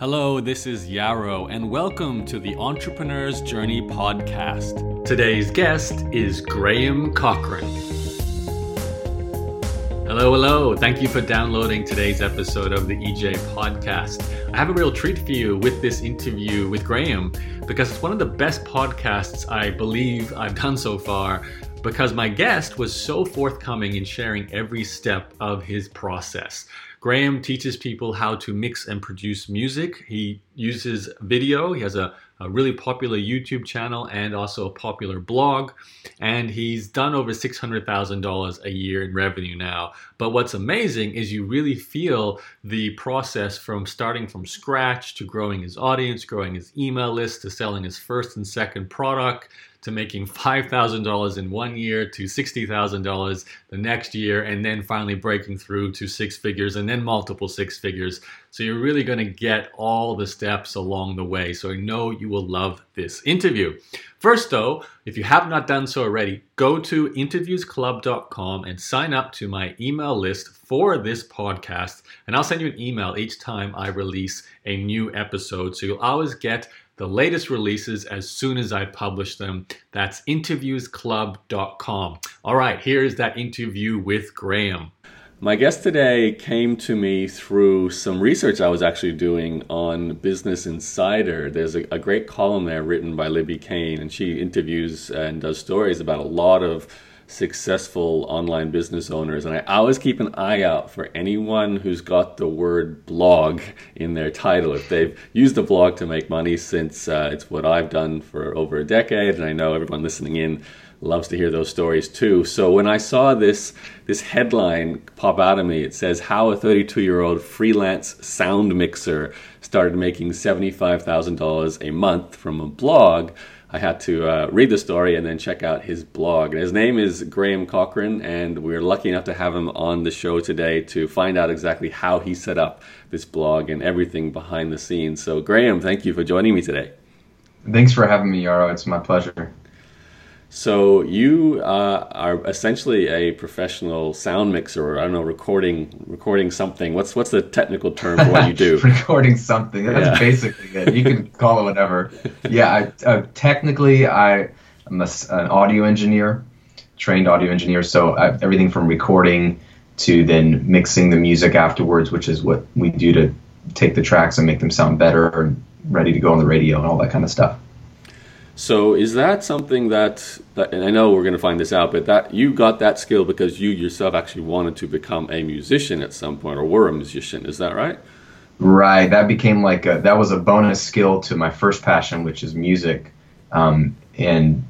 Hello, this is Yaro, and welcome to the Entrepreneur's Journey podcast. Today's guest is Graham Cochrane. Hello, hello. Thank you for downloading today's episode of the EJ podcast. I have a real treat for you with this interview with Graham because it's one of the best podcasts I believe I've done so far because my guest was so forthcoming in sharing every step of his process. Graham teaches people how to mix and produce music. He uses video. He has a, a, really popular YouTube channel and also a popular blog. And he's done over $600,000 a year in revenue now. But what's amazing is you really feel the process from starting from scratch to growing his audience, growing his email list, to selling his first and second product, to making $5,000 in one year to $60,000 the next year, and then finally breaking through to six figures and then multiple six figures. So you're really going to get all the steps along the way. So I know you will love this interview. First, though, if you have not done so already, go to interviewsclub.com and sign up to my email list for this podcast. And I'll send you an email each time I release a new episode. So you'll always get the latest releases as soon as I publish them. That's interviewsclub.com. All right, here's that interview with Graham. My guest today came to me through some research I was actually doing on Business Insider. There's a, a great column there written by Libby Kane, and she interviews and does stories about a lot of successful online business owners. And I always keep an eye out for anyone who's got the word blog in their title. If they've used a blog to make money, since uh, it's what I've done for over a decade, and I know everyone listening in loves to hear those stories too. So when I saw this this headline pop out of me, it says how a 32 year old freelance sound mixer started making $75,000 a month from a blog. I had to uh, read the story and then check out his blog. His name is Graham Cochrane, and we're lucky enough to have him on the show today to find out exactly how he set up this blog and everything behind the scenes. So, Graham, thank you for joining me today. Thanks for having me, Yaro. It's my pleasure. So you uh, are essentially a professional sound mixer, or I don't know, recording recording something. What's what's the technical term for what you do? recording something. That's yeah. basically it. You can call it whatever. Yeah, I, uh, technically I am a, an audio engineer, trained audio engineer. So I, everything from recording to then mixing the music afterwards, which is what we do to take the tracks and make them sound better and ready to go on the radio and all that kind of stuff. So is that something that, that and I know we're going to find this out, but that you got that skill because you yourself actually wanted to become a musician at some point or were a musician, is that right? Right. That became like a, that was a bonus skill to my first passion, which is music. Um, and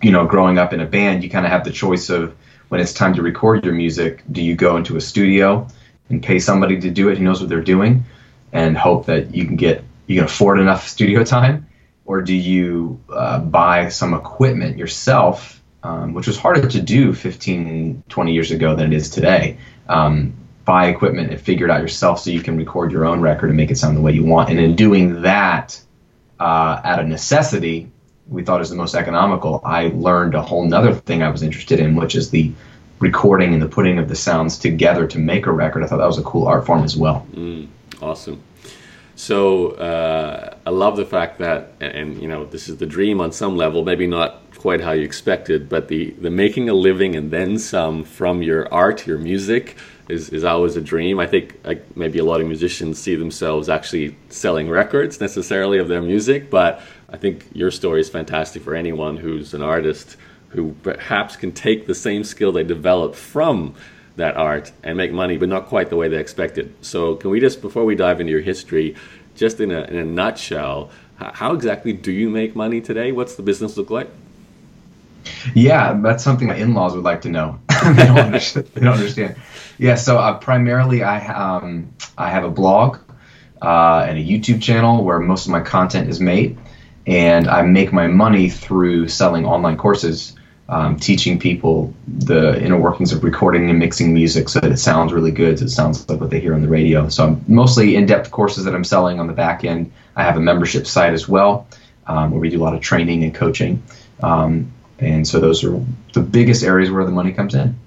you know, growing up in a band, you kind of have the choice of when it's time to record your music, do you go into a studio and pay somebody to do it who knows what they're doing and hope that you can get you can afford enough studio time or do you uh, buy some equipment yourself, um, which was harder to do 15, 20 years ago than it is today? Um, buy equipment and figure it out yourself so you can record your own record and make it sound the way you want. And in doing that, uh, out of necessity, we thought is the most economical. I learned a whole nother thing I was interested in, which is the recording and the putting of the sounds together to make a record. I thought that was a cool art form as well. Mm, awesome. So uh, I love the fact that, and, you know, this is the dream on some level, maybe not quite how you expected, but the, the making a living and then some from your art, your music, is, is always a dream. I think maybe a lot of musicians see themselves actually selling records necessarily of their music, but I think your story is fantastic for anyone who's an artist who perhaps can take the same skill they developed from that art and make money, but not quite the way they expected. So, can we just, before we dive into your history, just in a, in a nutshell, how exactly do you make money today? What's the business look like? Yeah, that's something my in-laws would like to know. they, don't understand, they, don't understand, Yeah, so uh, primarily I um, I have a blog uh, and a YouTube channel where most of my content is made, and I make my money through selling online courses um, teaching people the inner workings of recording and mixing music so that it sounds really good. So it sounds like what they hear on the radio. So I'm mostly in-depth courses that I'm selling on the back end. I have a membership site as well um, where we do a lot of training and coaching. Um, and so those are the biggest areas where the money comes in.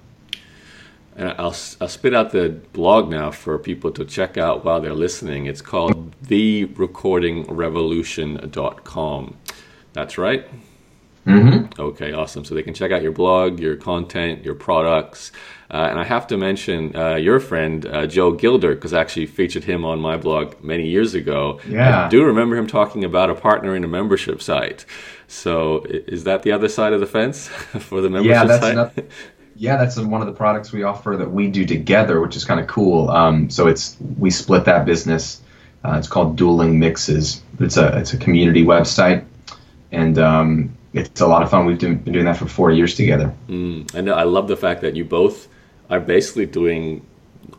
And I'll, I'll spit out the blog now for people to check out while they're listening. It's called therecordingrevolution.com. That's right? Mm-hmm. Okay, awesome. So they can check out your blog, your content, your products. Uh, and I have to mention uh, your friend, uh, Joe Gilder, because I actually featured him on my blog many years ago. Yeah. I do remember him talking about a partner in a membership site. So is that the other side of the fence for the membership yeah, that's site? Yeah, that's one of the products we offer that we do together, which is kind of cool. Um, so it's we split that business. Uh, it's called Dueling Mixes. It's a it's a community website, and um, it's a lot of fun. We've been doing that for four years together. Mm, and I love the fact that you both are basically doing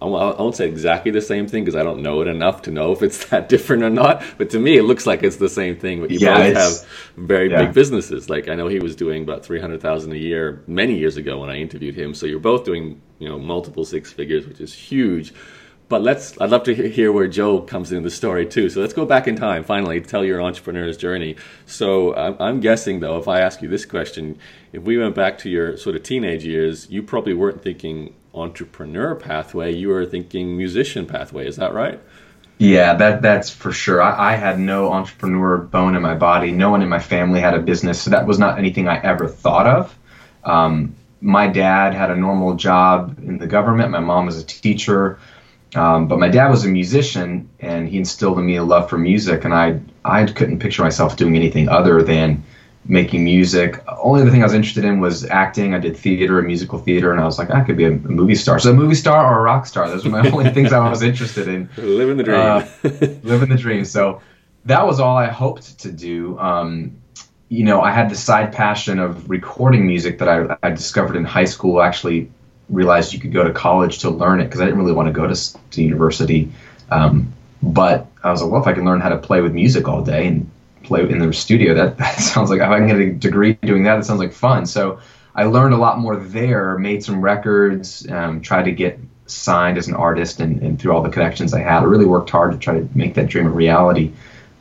I won't say exactly the same thing because I don't know it enough to know if it's that different or not. But to me, it looks like it's the same thing. But you Yeah, both have very yeah. big businesses. Like I know he was doing about three hundred thousand a year many years ago when I interviewed him. So you're both doing you know multiple six figures, which is huge. But let's I'd love to hear where Joe comes into the story too. So let's go back in time finally tell your entrepreneur's journey. So I'm, I'm guessing though, if I ask you this question, if we went back to your sort of teenage years, you probably weren't thinking entrepreneur pathway. You were thinking musician pathway. Is that right? Yeah, that that's for sure. I, I had no entrepreneur bone in my body. No one in my family had a business, so that was not anything I ever thought of. Um, my dad had a normal job in the government. My mom was a teacher, um, but my dad was a musician, and he instilled in me a love for music. And I I couldn't picture myself doing anything other than making music. Only other thing I was interested in was acting. I did theater and musical theater, and I was like, I could be a, a movie star. So a movie star or a rock star. Those were my only things I was interested in Living the dream. Uh, living the dream. So that was all I hoped to do. Um, you know, I had the side passion of recording music that I, I discovered in high school. Actually, realized you could go to college to learn it because I didn't really want to go to, to university. Um, but I was like, well, if I can learn how to play with music all day and play in the studio, that, that sounds like if I can get a degree doing that, it sounds like fun. So I learned a lot more there, made some records, um, tried to get signed as an artist, and, and through all the connections I had, I really worked hard to try to make that dream a reality.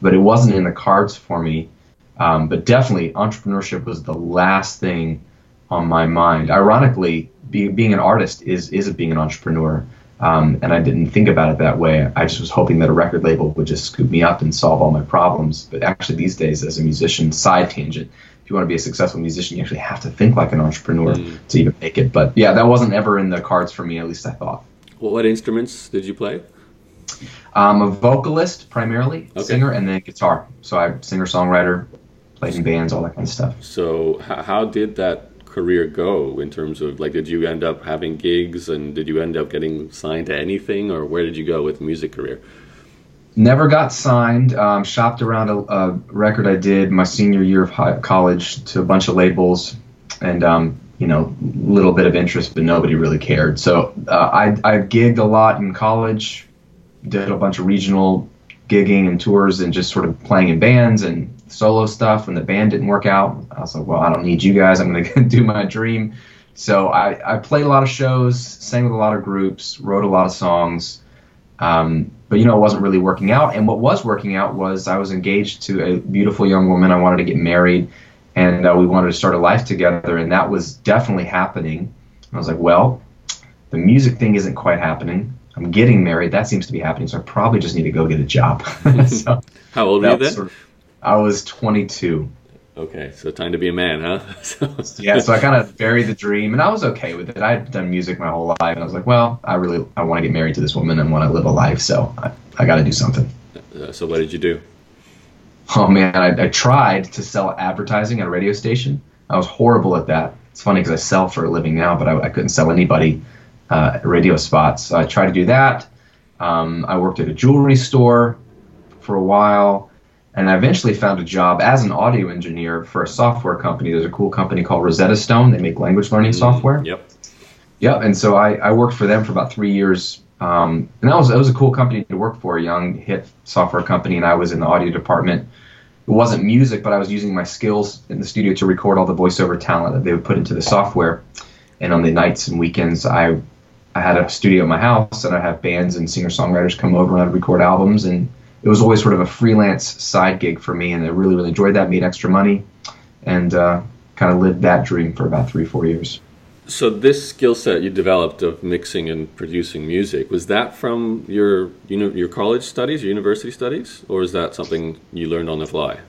But it wasn't in the cards for me. Um, but definitely, entrepreneurship was the last thing on my mind. Ironically, be, being an artist is is being an entrepreneur, um, and I didn't think about it that way. I just was hoping that a record label would just scoop me up and solve all my problems. But actually, these days, as a musician, side tangent, if you want to be a successful musician, you actually have to think like an entrepreneur to even make it. But yeah, that wasn't ever in the cards for me. At least I thought. what, what instruments did you play? I'm a vocalist primarily, Okay. singer, and then guitar. So I'm singer songwriter, played in bands, all that kind of stuff. So how did that career go in terms of like did you end up having gigs and did you end up getting signed to anything or where did you go with music career? Never got signed. Um, shopped around a, a record I did my senior year of high, college to a bunch of labels, and um, you know, little bit of interest, but nobody really cared. So uh, I I gigged a lot in college, did a bunch of regional gigging and tours, and just sort of playing in bands and solo stuff. When the band didn't work out, I was like, well, I don't need you guys. I'm gonna do my dream. So I, I played a lot of shows, sang with a lot of groups, wrote a lot of songs. Um, but you know, it wasn't really working out. And what was working out was I was engaged to a beautiful young woman. I wanted to get married, and uh, we wanted to start a life together. And that was definitely happening. I was like, well, the music thing isn't quite happening. I'm getting married. That seems to be happening. So I probably just need to go get a job. so How old were you was then? sort of- I was 22. Okay, so time to be a man, huh? So- Yeah, so I kind of buried the dream, and I was okay with it. I had done music my whole life, and I was like, well, I really I want to get married to this woman and want to live a life, so I, I got to do something. Uh, so what did you do? Oh man, I, I tried to sell advertising at a radio station. I was horrible at that. It's funny because I sell for a living now, but I, I couldn't sell anybody uh, radio spots. So I tried to do that. Um, I worked at a jewelry store for a while, and I eventually found a job as an audio engineer for a software company. There's a cool company called Rosetta Stone. They make language learning software. Yep. Yep. And so I, I worked for them for about three years. Um, and that was, that was a cool company to work for, a young hit software company. And I was in the audio department. It wasn't music, but I was using my skills in the studio to record all the voiceover talent that they would put into the software. And on the nights and weekends, I, I had a studio at my house and I'd have bands and singer songwriters come over and I'd record albums. And it was always sort of a freelance side gig for me. And I really, really enjoyed that, made extra money, and uh, kind of lived that dream for about three, four years. So this skill set you developed of mixing and producing music was that from your you know your college studies, your university studies, or is that something you learned on the fly?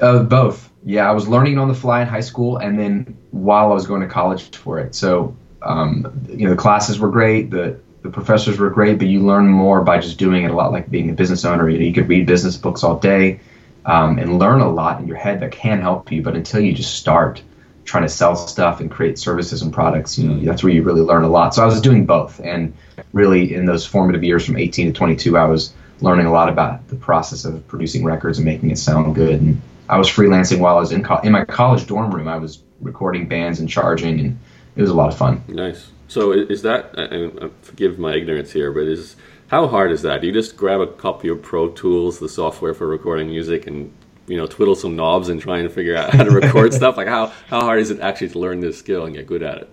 Uh, both. Yeah, I was learning on the fly in high school, and then while I was going to college for it. So, um, you know, the classes were great, the the professors were great, but you learn more by just doing it a lot, like being a business owner. You know, you could read business books all day um, and learn a lot in your head that can help you, but until you just start trying to sell stuff and create services and products, you know, that's where you really learn a lot. So I was doing both, and really in those formative years from 18 to 22, I was learning a lot about the process of producing records and making it sound good. And I was freelancing while I was in co- in my college dorm room. I was recording bands and charging, and it was a lot of fun. Nice. So is that? I, I, forgive my ignorance here, but is how hard is that? Do you just grab a copy of Pro Tools, the software for recording music, and you know twiddle some knobs and try and figure out how to record stuff? Like how how hard is it actually to learn this skill and get good at it?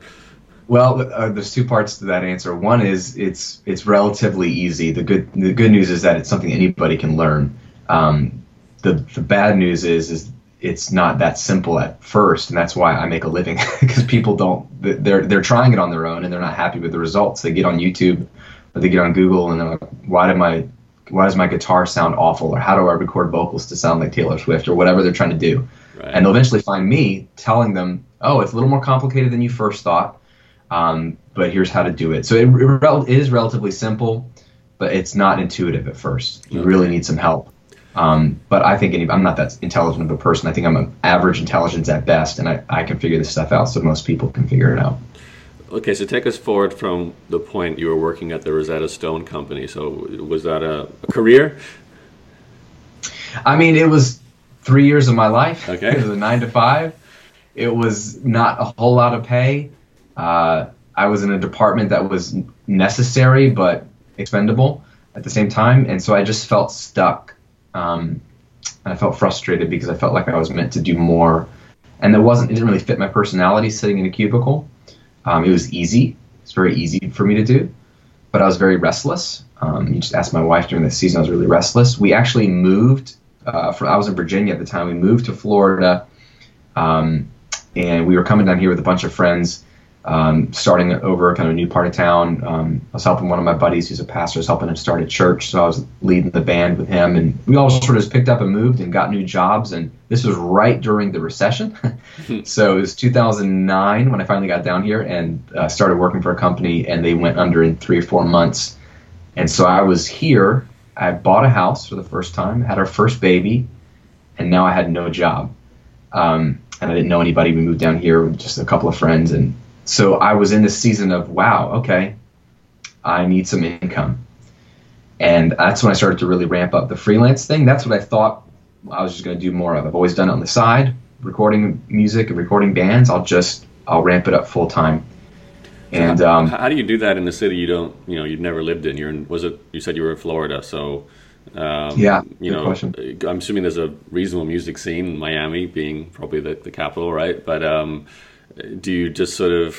Well, uh, there's two parts to that answer. One is it's it's relatively easy. The good the good news is that it's something anybody can learn. Um, the the bad news is is it's not that simple at first, and that's why I make a living because people don't they're they're trying it on their own and they're not happy with the results. They get on YouTube, or they get on Google, and they're like, why did my why does my guitar sound awful, or how do I record vocals to sound like Taylor Swift, or whatever they're trying to do, right. and they'll eventually find me telling them, oh, it's a little more complicated than you first thought, um, but here's how to do it. So it, it is relatively simple, but it's not intuitive at first. You okay. really need some help. Um, but I think any, I'm not that intelligent of a person. I think I'm an average intelligence at best, and I, I can figure this stuff out, so most people can figure it out. Okay, so take us forward from the point you were working at the Rosetta Stone company. So was that a, a career? I mean, it was three years of my life. Okay. it was a nine to five. It was not a whole lot of pay. Uh, I was in a department that was necessary but expendable at the same time, and so I just felt stuck um, and I felt frustrated because I felt like I was meant to do more, and it wasn't. It didn't really fit my personality sitting in a cubicle. Um, it was easy. It's very easy for me to do, but I was very restless. Um, you just asked my wife during the season. I was really restless. We actually moved. Uh, for, I was in Virginia at the time. We moved to Florida, um, and we were coming down here with a bunch of friends um, starting over kind of a new part of town. Um, I was helping one of my buddies who's a pastor, I was helping him start a church, so I was leading the band with him, and we all sort of picked up and moved and got new jobs. And this was right during the recession, so it was 2009 when I finally got down here and uh, started working for a company, and they went under in three or four months. And so I was here. I bought a house for the first time, had our first baby, and now I had no job. Um, and I didn't know anybody. We moved down here with just a couple of friends, and so I was in this season of wow, okay, I need some income, and that's when I started to really ramp up the freelance thing. That's what I thought I was just going to do more of. I've always done it on the side, recording music and recording bands. I'll just I'll ramp it up full time. And um, how do you do that in the city you don't you know you've never lived in? You're in was it you said you were in Florida, so um, yeah, you know, question. I'm assuming there's a reasonable music scene. In Miami being probably the, the capital, right? But um, do you just sort of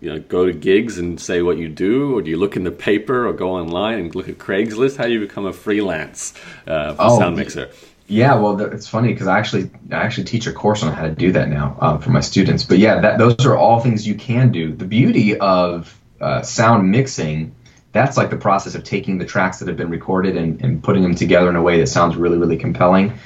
you know go to gigs and say what you do, or do you look in the paper or go online and look at Craigslist? How do you become a freelance uh, oh, sound mixer? Yeah, well, it's funny because I actually I actually teach a course on how to do that now um, for my students. But yeah, that, those are all things you can do. The beauty of uh, sound mixing that's like the process of taking the tracks that have been recorded and, and putting them together in a way that sounds really really compelling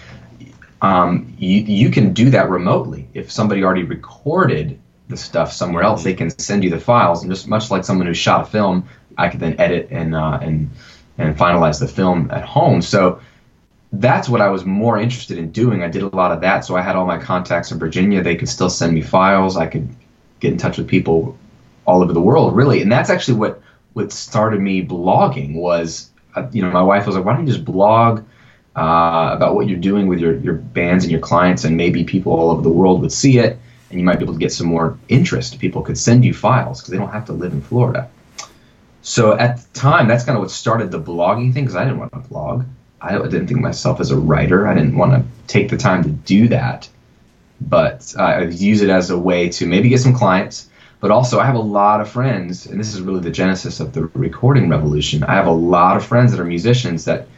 um, you, you can do that remotely if somebody already recorded the stuff somewhere else, they can send you the files, and just much like someone who shot a film, I could then edit and uh, and and finalize the film at home. So that's what I was more interested in doing. I did a lot of that, so I had all my contacts in Virginia. They could still send me files. I could get in touch with people all over the world, really. And that's actually what what started me blogging was, uh, you know, my wife was like, "Why don't you just blog?" Uh, about what you're doing with your, your bands and your clients, and maybe people all over the world would see it and you might be able to get some more interest. People could send you files because they don't have to live in Florida. So at the time, that's kind of what started the blogging thing because I didn't want to blog. I didn't think myself as a writer. I didn't want to take the time to do that. But I use it as a way to maybe get some clients. But also, I have a lot of friends, and this is really the genesis of the recording revolution. I have a lot of friends that are musicians that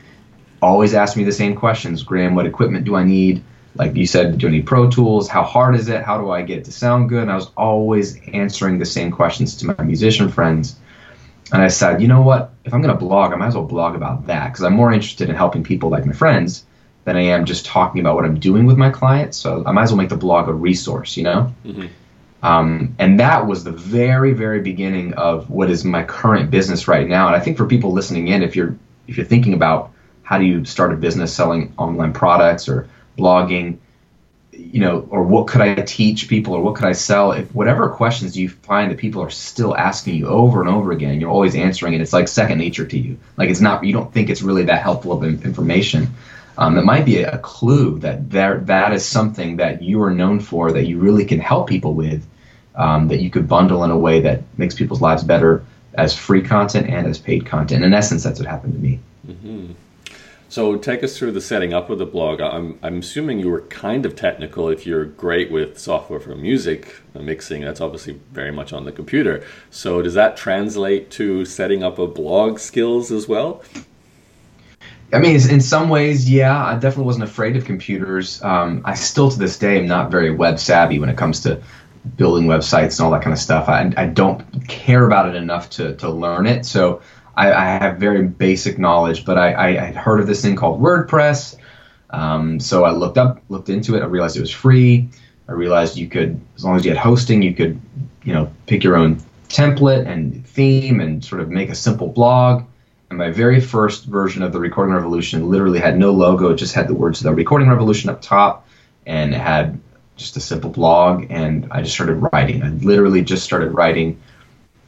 always ask me the same questions Graham, what equipment do I need? Like you said, do you need Pro Tools? How hard is it? How do I get it to sound good? And I was always answering the same questions to my musician friends. And I said, you know what? If I'm going to blog, I might as well blog about that because I'm more interested in helping people like my friends than I am just talking about what I'm doing with my clients. So I might as well make the blog a resource, you know? Mm-hmm. Um, and that was the very, very beginning of what is my current business right now. And I think for people listening in, if you're if you're thinking about how do you start a business selling online products or blogging, you know, or what could I teach people or what could I sell? If whatever questions you find that people are still asking you over and over again, you're always answering it. It's like second nature to you. Like it's not, you don't think it's really that helpful of information. Um, it might be a, clue that there, that is something that you are known for that you really can help people with, um, that you could bundle in a way that makes people's lives better as free content and as paid content. In essence, that's what happened to me. Mm-hmm. So take us through the setting up of the blog. I'm, I'm assuming you were kind of technical if you're great with software for music uh, mixing. That's obviously very much on the computer. So does that translate to setting up a blog skills as well? I mean, in some ways, yeah. I definitely wasn't afraid of computers. Um, I still, to this day, am not very web savvy when it comes to building websites and all that kind of stuff. I, I don't care about it enough to, to learn it. So I, I have very basic knowledge, but I, had heard of this thing called WordPress. Um, so I looked up, looked into it. I realized it was free. I realized you could, as long as you had hosting, you could, you know, pick your own template and theme and sort of make a simple blog. And my very first version of the Recording Revolution literally had no logo; it just had the words "The Recording Revolution" up top, and it had just a simple blog. And I just started writing. I literally just started writing.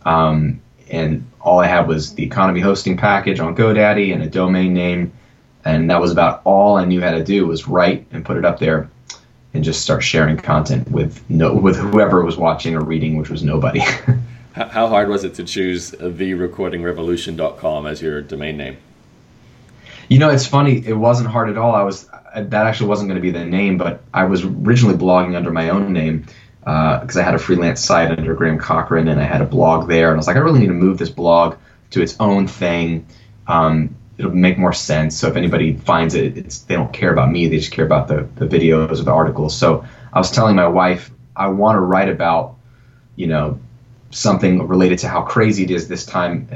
Um, and all I had was the economy hosting package on GoDaddy and a domain name, and that was about all I knew how to do was write and put it up there, and just start sharing content with no with whoever was watching or reading, which was nobody. How hard was it to choose therecordingrevolution.com as your domain name? You know, it's funny. It wasn't hard at all. I was that actually wasn't going to be the name, but I was originally blogging under my own name because uh, I had a freelance site under Graham Cochrane and I had a blog there. And I was like, I really need to move this blog to its own thing. Um, it'll make more sense. So if anybody finds it, it's, they don't care about me. They just care about the, the videos or the articles. So I was telling my wife, I want to write about, you know, something related to how crazy it is this time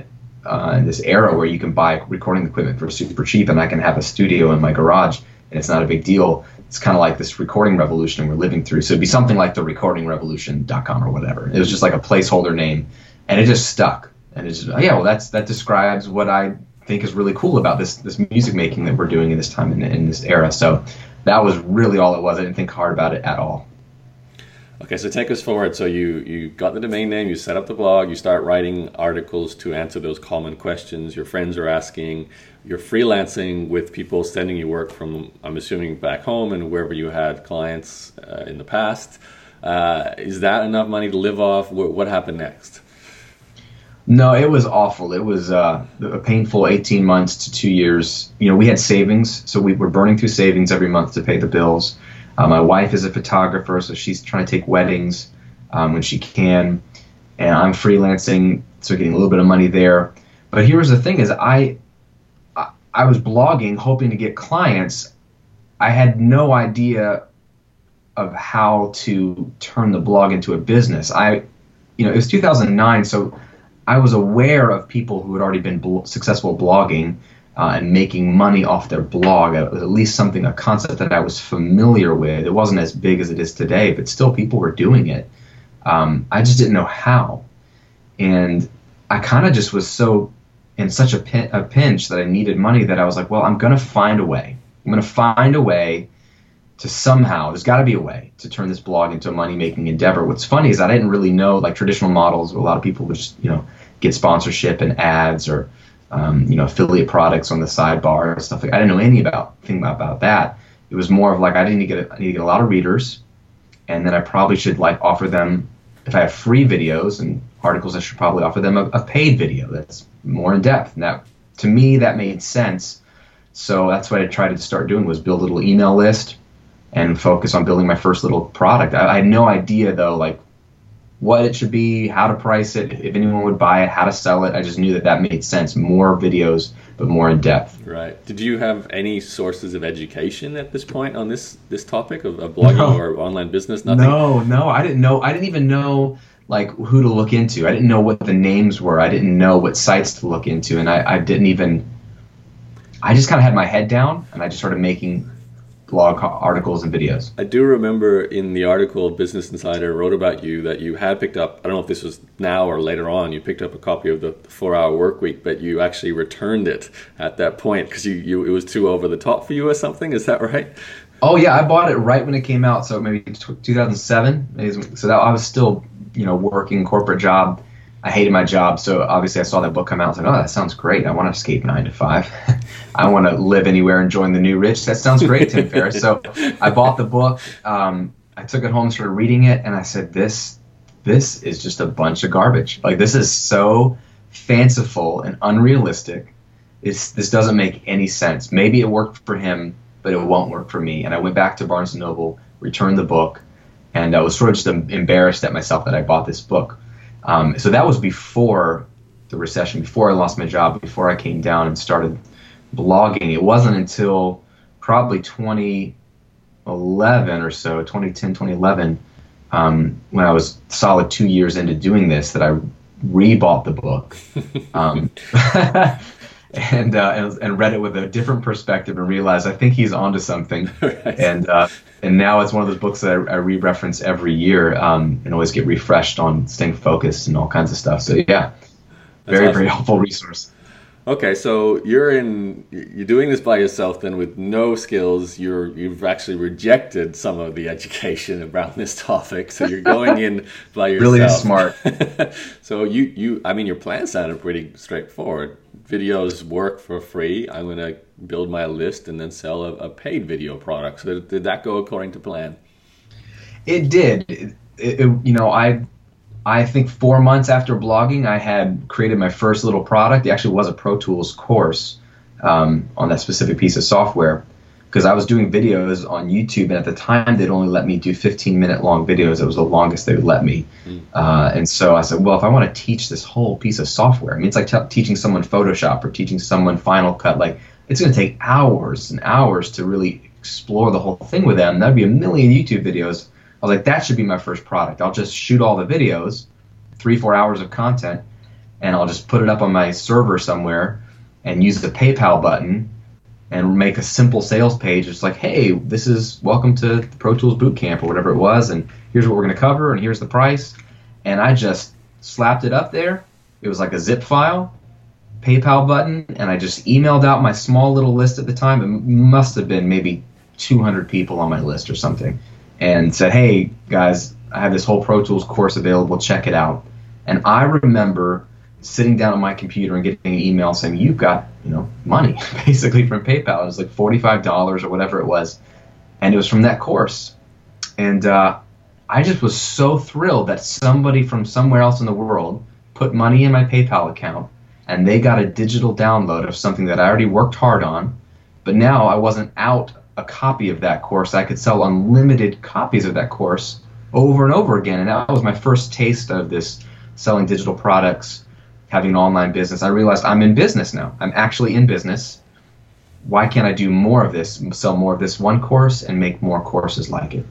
uh, in this era where you can buy recording equipment for super cheap and I can have a studio in my garage and it's not a big deal it's kind of like this recording revolution we're living through. So it'd be something like the recordingrevolution.com or whatever. It was just like a placeholder name, and it just stuck. And it's just, oh, yeah, well, that's that describes what I think is really cool about this this music making that we're doing in this time in, in this era. So that was really all it was. I didn't think hard about it at all. Okay, so take us forward. So you you got the domain name, you set up the blog, you start writing articles to answer those common questions your friends are asking. You're freelancing with people sending you work from, I'm assuming, back home and wherever you had clients uh, in the past. Uh, is that enough money to live off? What, what happened next? No, it was awful. It was uh, a painful 18 months to two years. You know, we had savings, so we were burning through savings every month to pay the bills uh, my wife is a photographer, so she's trying to take weddings um, when she can, and I'm freelancing, so getting a little bit of money there. But here's the thing: is I, I, was blogging, hoping to get clients. I had no idea of how to turn the blog into a business. I, you know, it was 2009, so I was aware of people who had already been bl- successful blogging uh, and making money off their blog. It was at least something, a concept that I was familiar with. It wasn't as big as it is today, but still people were doing it. Um, I just didn't know how. And I kind of just was so in such a, pin, a pinch that I needed money that I was like, well, I'm going to find a way. I'm going to find a way to somehow, there's got to be a way to turn this blog into a money making endeavor. What's funny is I didn't really know like traditional models a lot of people would just, you know, get sponsorship and ads or um, you know, affiliate products on the sidebar and stuff like. I didn't know any about thing about that. It was more of like I didn't get a, I need to get a lot of readers, and then I probably should like offer them if I have free videos and articles, I should probably offer them a, a paid video that's more in depth. And that to me that made sense. So that's what I tried to start doing was build a little email list and focus on building my first little product. I, I had no idea though, like what it should be, how to price it, if anyone would buy it, how to sell it. I just knew that that made sense. More videos, but more in depth. Right. Did you have any sources of education at this point on this this topic of, of blogging no. or online business? Nothing. No, no. I didn't know. I didn't even know like who to look into. I didn't know what the names were. I didn't know what sites to look into, and I, I didn't even. I just kind of had my head down, and I just started making blog articles and videos. I do remember in the article Business Insider wrote about you that you had picked up, I don't know if this was now or later on, you picked up a copy of the four hour work week, but you actually returned it at that point because you, you, it was too over the top for you or something. Is that right? Oh yeah, I bought it right when it came out. So maybe 2007. So that I was still, you know, working corporate job I hated my job, so obviously I saw that book come out. I was like, oh, that sounds great. I want to escape nine to five. I want to live anywhere and join the new rich. That sounds great, Tim Ferriss. So I bought the book. Um, I took it home, started reading it, and I said, this, this is just a bunch of garbage. Like this is so fanciful and unrealistic. It's, this doesn't make any sense. Maybe it worked for him, but it won't work for me. And I went back to Barnes and Noble, returned the book, and I was sort of just embarrassed at myself that I bought this book um, so that was before the recession, before I lost my job, before I came down and started blogging. It wasn't until probably 2011 or so, 2010, 2011, um, when I was solid two years into doing this, that I rebought the book. Um, and, uh, and, and read it with a different perspective and realized I think he's onto something. Right. And uh, and now it's one of those books that I, I re-reference every year um, and always get refreshed on staying focused and all kinds of stuff. So yeah, very awesome. very helpful resource. Okay, so you're in you're doing this by yourself then with no skills. You're you've actually rejected some of the education around this topic. So you're going in by yourself. Really smart. so you you I mean your plan sounded pretty straightforward. Videos work for free. I'm going to build my list and then sell a, a, paid video product. So did that go according to plan? It did. It, it, you know, I I think four months after blogging, I had created my first little product. It actually was a Pro Tools course um, on that specific piece of software because I was doing videos on YouTube, and at the time they'd only let me do 15 minute long videos. It was the longest they would let me. Mm. Uh, and so I said, well, if I want to teach this whole piece of software, I mean, it's like t- teaching someone Photoshop or teaching someone Final Cut. Like, it's going to take hours and hours to really explore the whole thing with them. That'd be a million YouTube videos I was like, that should be my first product. I'll just shoot all the videos, three, four hours of content, and I'll just put it up on my server somewhere and use the PayPal button and make a simple sales page. It's like, hey, this is welcome to Pro Tools Bootcamp or whatever it was, and here's what we're going to cover, and here's the price. And I just slapped it up there. It was like a zip file, PayPal button, and I just emailed out my small little list at the time. It must have been maybe 200 people on my list or something and said, "Hey guys, I have this whole Pro Tools course available. Check it out." And I remember sitting down on my computer and getting an email saying, "You've got you know money basically from PayPal." It was like forty five dollars or whatever it was, and it was from that course. And uh, I just was so thrilled that somebody from somewhere else in the world put money in my PayPal account, and they got a digital download of something that I already worked hard on. But now I wasn't out a copy of that course. I could sell unlimited copies of that course over and over again. And that was my first taste of this selling digital products, having an online business. I realized I'm in business now. I'm actually in business. Why can't I do more of this, sell more of this one course, and make more courses like it?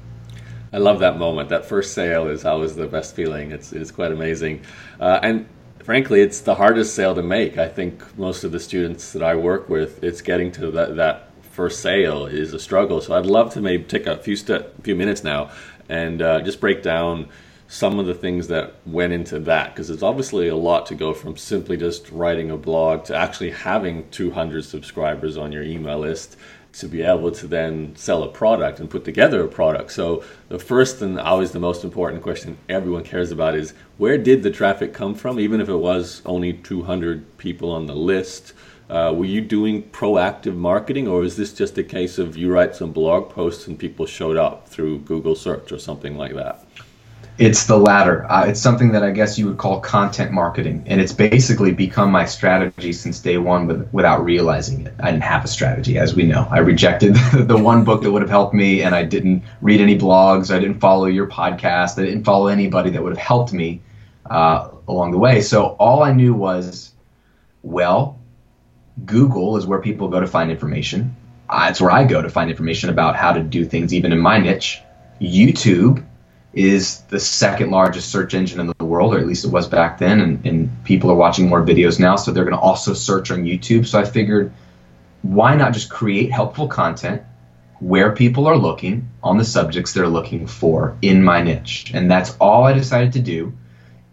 I love that moment. That first sale is always the best feeling. It's, it's quite amazing. Uh, and frankly, it's the hardest sale to make. I think most of the students that I work with, it's getting to that, that for sale is a struggle. So I'd love to maybe take a few few minutes now and uh, just break down some of the things that went into that because it's obviously a lot to go from simply just writing a blog to actually having 200 subscribers on your email list to be able to then sell a product and put together a product. So the first and always the most important question everyone cares about is where did the traffic come from even if it was only 200 people on the list uh, were you doing proactive marketing, or is this just a case of you write some blog posts and people showed up through Google search or something like that? It's the latter. Uh, it's something that I guess you would call content marketing, and it's basically become my strategy since day one with, without realizing it. I didn't have a strategy, as we know. I rejected the one book that would have helped me, and I didn't read any blogs. I didn't follow your podcast. I didn't follow anybody that would have helped me uh, along the way. So all I knew was, well, Google is where people go to find information. Uh, it's where I go to find information about how to do things, even in my niche. YouTube is the second largest search engine in the world, or at least it was back then, and, and people are watching more videos now, so they're going to also search on YouTube. So I figured, why not just create helpful content where people are looking on the subjects they're looking for in my niche? And that's all I decided to do.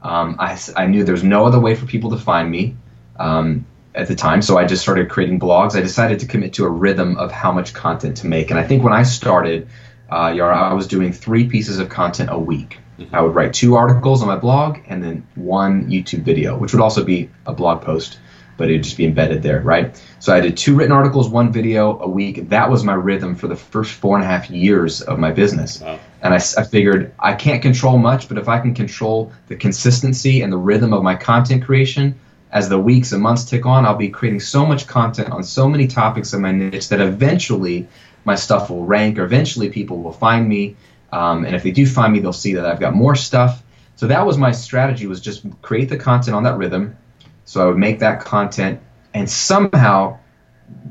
Um, I, I knew there's no other way for people to find me um, at the time, so I just started creating blogs. I decided to commit to a rhythm of how much content to make. And I think when I started, uh, Yaro, I was doing three pieces of content a week. Mm-hmm. I would write two articles on my blog and then one YouTube video, which would also be a blog post, but it'd just be embedded there, right? So I did two written articles, one video a week. That was my rhythm for the first four and a half years of my business. Wow. And I, I figured I can't control much, but if I can control the consistency and the rhythm of my content creation, as the weeks and months tick on, I'll be creating so much content on so many topics in my niche that eventually my stuff will rank, or eventually people will find me. Um, and if they do find me, they'll see that I've got more stuff. So that was my strategy: was just create the content on that rhythm. So I would make that content, and somehow,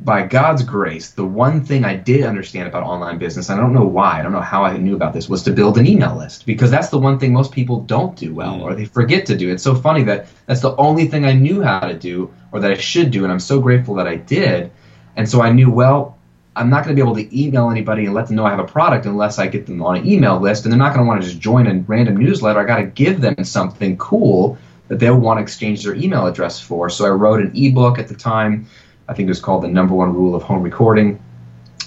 by God's grace, the one thing I did understand about online business, and I don't know why, I don't know how I knew about this, was to build an email list because that's the one thing most people don't do well, mm. or they forget to do. It's so funny that that's the only thing I knew how to do, or that I should do, and I'm so grateful that I did. And so I knew, well, I'm not going to be able to email anybody and let them know I have a product unless I get them on an email list. And they're not going to want to just join a random newsletter. I got to give them something cool that they'll want to exchange their email address for. So I wrote an ebook at the time. I think it was called The Number One Rule of Home Recording.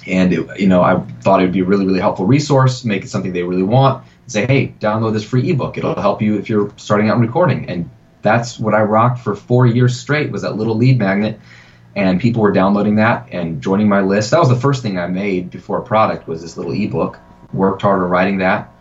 And it, you know, I thought it would be a really, really helpful resource, make it something they really want, and say, hey, download this free ebook. It'll help you if you're starting out in recording. And that's what I rocked for four years straight was that little lead magnet and people were downloading that and joining my list. That was the first thing I made before a product was this little ebook. Worked hard on writing that,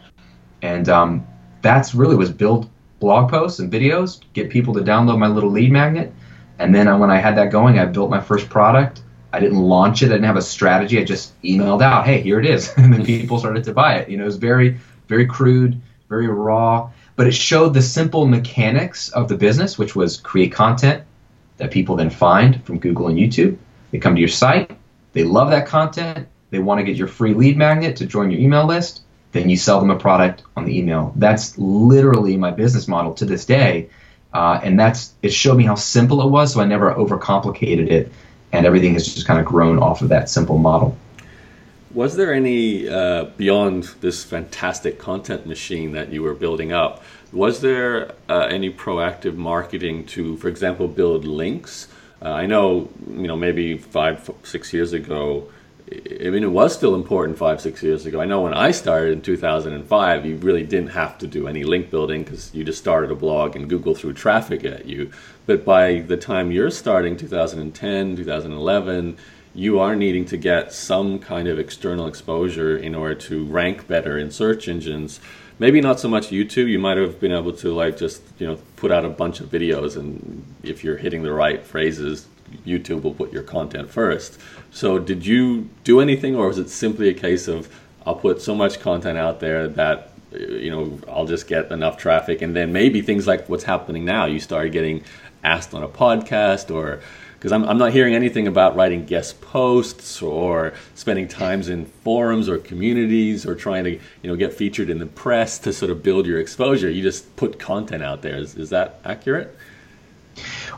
and um, that's really was build blog posts and videos, get people to download my little lead magnet, and then uh, when I had that going, I built my first product. I didn't launch it. I didn't have a strategy. I just emailed out, "Hey, here it is," and then people started to buy it. You know, it was very, very crude, very raw, but it showed the simple mechanics of the business, which was create content, that people then find from Google and YouTube. They come to your site, they love that content, they want to get your free lead magnet to join your email list, then you sell them a product on the email. That's literally my business model to this day. Uh, and that's it showed me how simple it was, so I never overcomplicated it, and everything has just kind of grown off of that simple model. Was there any uh, beyond this fantastic content machine that you were building up? Was there uh, any proactive marketing to, for example, build links? Uh, I know, you know, maybe five, six years ago, I mean, it was still important five, six years ago. I know when I started in 2005, you really didn't have to do any link building because you just started a blog and Google threw traffic at you. But by the time you're starting, 2010, 2011, you are needing to get some kind of external exposure in order to rank better in search engines maybe not so much YouTube. You might have been able to like just you know put out a bunch of videos, and if you're hitting the right phrases, YouTube will put your content first. So did you do anything, or was it simply a case of I'll put so much content out there that you know I'll just get enough traffic, and then maybe things like what's happening now, you start getting asked on a podcast or because I'm, I'm not hearing anything about writing guest posts or spending times in forums or communities or trying to you know get featured in the press to sort of build your exposure. You just put content out there. Is, is that accurate?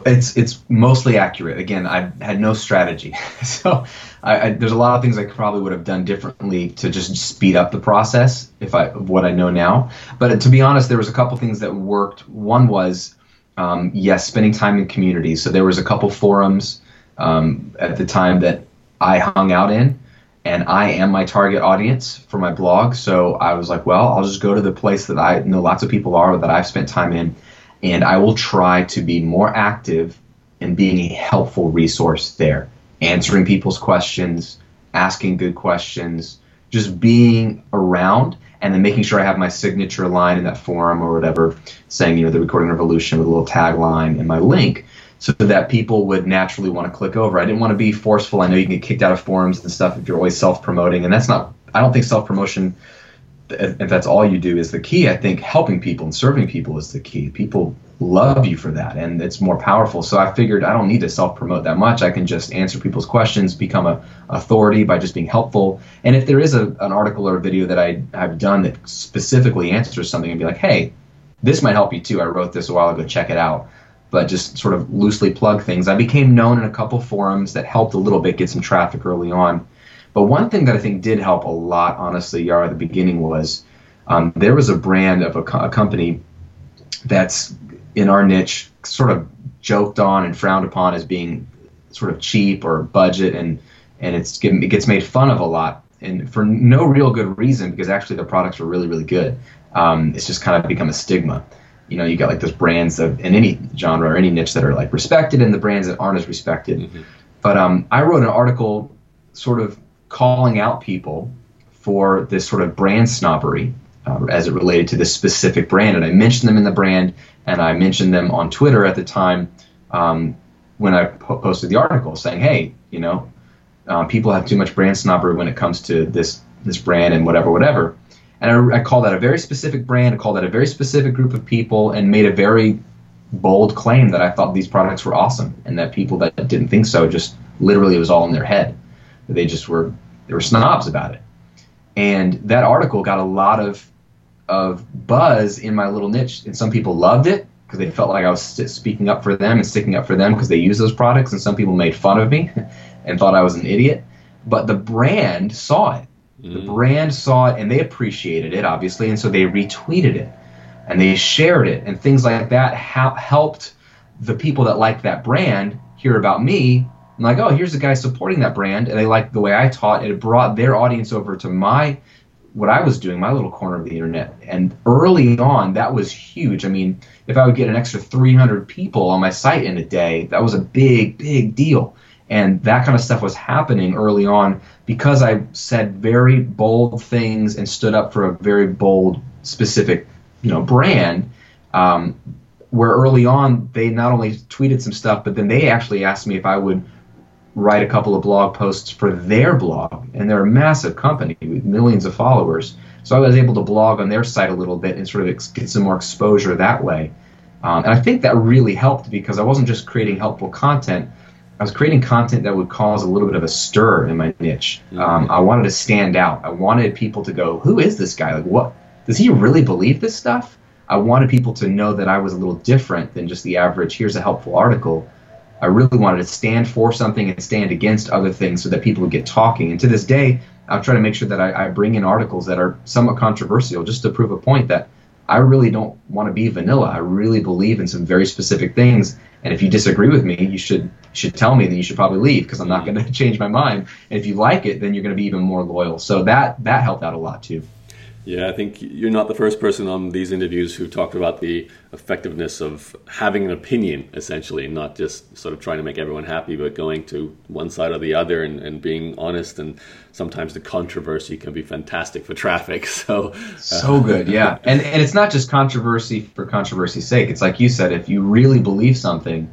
It's it's mostly accurate. Again, I had no strategy, so I, I, there's a lot of things I probably would have done differently to just speed up the process if I what I know now. But to be honest, there was a couple things that worked. One was um, yes, spending time in communities. So there was a couple forums um, at the time that I hung out in, and I am my target audience for my blog. So I was like, well, I'll just go to the place that I know lots of people are that I've spent time in, and I will try to be more active in being a helpful resource there, answering people's questions, asking good questions, just being around and then making sure I have my signature line in that forum or whatever, saying you know the recording revolution with a little tagline and my link, so that people would naturally want to click over. I didn't want to be forceful. I know you can get kicked out of forums and stuff if you're always self promoting, and that's not. I don't think self promotion if that's all you do is the key i think helping people and serving people is the key. People love you for that and it's more powerful. So i figured i don't need to self promote that much. I can just answer people's questions become a authority by just being helpful. And if there is a, an article or a video that i have done that specifically answers something and be like hey this might help you too. I wrote this a while ago. Check it out. But just sort of loosely plug things. I became known in a couple forums that helped a little bit get some traffic early on but one thing that I think did help a lot, honestly, Yaro, at the beginning was um, there was a brand of a, co- a, company that's in our niche, sort of joked on and frowned upon as being sort of cheap or budget, and and it's it gets made fun of a lot, and for no real good reason because actually the products are really really good. Um, it's just kind of become a stigma. You know, you got like those brands of in any genre or any niche that are like respected, and the brands that aren't as respected. Mm-hmm. But um, I wrote an article, sort of calling out people for this sort of brand snobbery uh, as it related to this specific brand. And I mentioned them in the brand, and I mentioned them on Twitter at the time um, when I po- posted the article, saying, "Hey, you know, um, people have too much brand snobbery when it comes to this this brand and whatever, whatever." And I, I called that a very specific brand, I called that a very specific group of people, and made a very bold claim that I thought these products were awesome, and that people that didn't think so just literally it was all in their head. They just were they were snobs about it. And that article got a lot of of buzz in my little niche, and some people loved it because they felt like I was speaking up for them and sticking up for them because they use those products, and some people made fun of me and thought I was an idiot. But the brand saw it. Mm. The brand saw it and they appreciated it, obviously, and so they retweeted it and they shared it, and things like that ha- helped the people that liked that brand hear about me I'm like, oh, here's a guy supporting that brand, and they like the way I taught, and it brought their audience over to my what I was doing, my little corner of the internet. And early on, that was huge. I mean, if I would get an extra 300 people on my site in a day, that was a big, big deal. And that kind of stuff was happening early on because I said very bold things and stood up for a very bold, specific, you know, brand. Um, where early on they not only tweeted some stuff, but then they actually asked me if I would write a couple of blog posts for their blog, and they're a massive company with millions of followers. So I was able to blog on their site a little bit and sort of ex- get some more exposure that way. Um, and I think that really helped because I wasn't just creating helpful content. I was creating content that would cause a little bit of a stir in my niche. Mm-hmm. Um, I wanted to stand out. I wanted people to go, "Who is this guy? Like, what does he really believe this stuff?" I wanted people to know that I was a little different than just the average. Here's a helpful article. I really wanted to stand for something and stand against other things so that people would get talking. And to this day, I'll try to make sure that I, I bring in articles that are somewhat controversial just to prove a point that I really don't want to be vanilla. I really believe in some very specific things. And if you disagree with me, you should should tell me. Then you should probably leave because I'm not going to change my mind. And if you like it, then you're going to be even more loyal. So that that helped out a lot too. Yeah, I think you're not the first person on these interviews who talked about the effectiveness of having an opinion, essentially, not just sort of trying to make everyone happy, but going to one side or the other and, and being honest. And sometimes the controversy can be fantastic for traffic. So, uh, so good, yeah. And and it's not just controversy for controversy's sake. It's like you said, if you really believe something,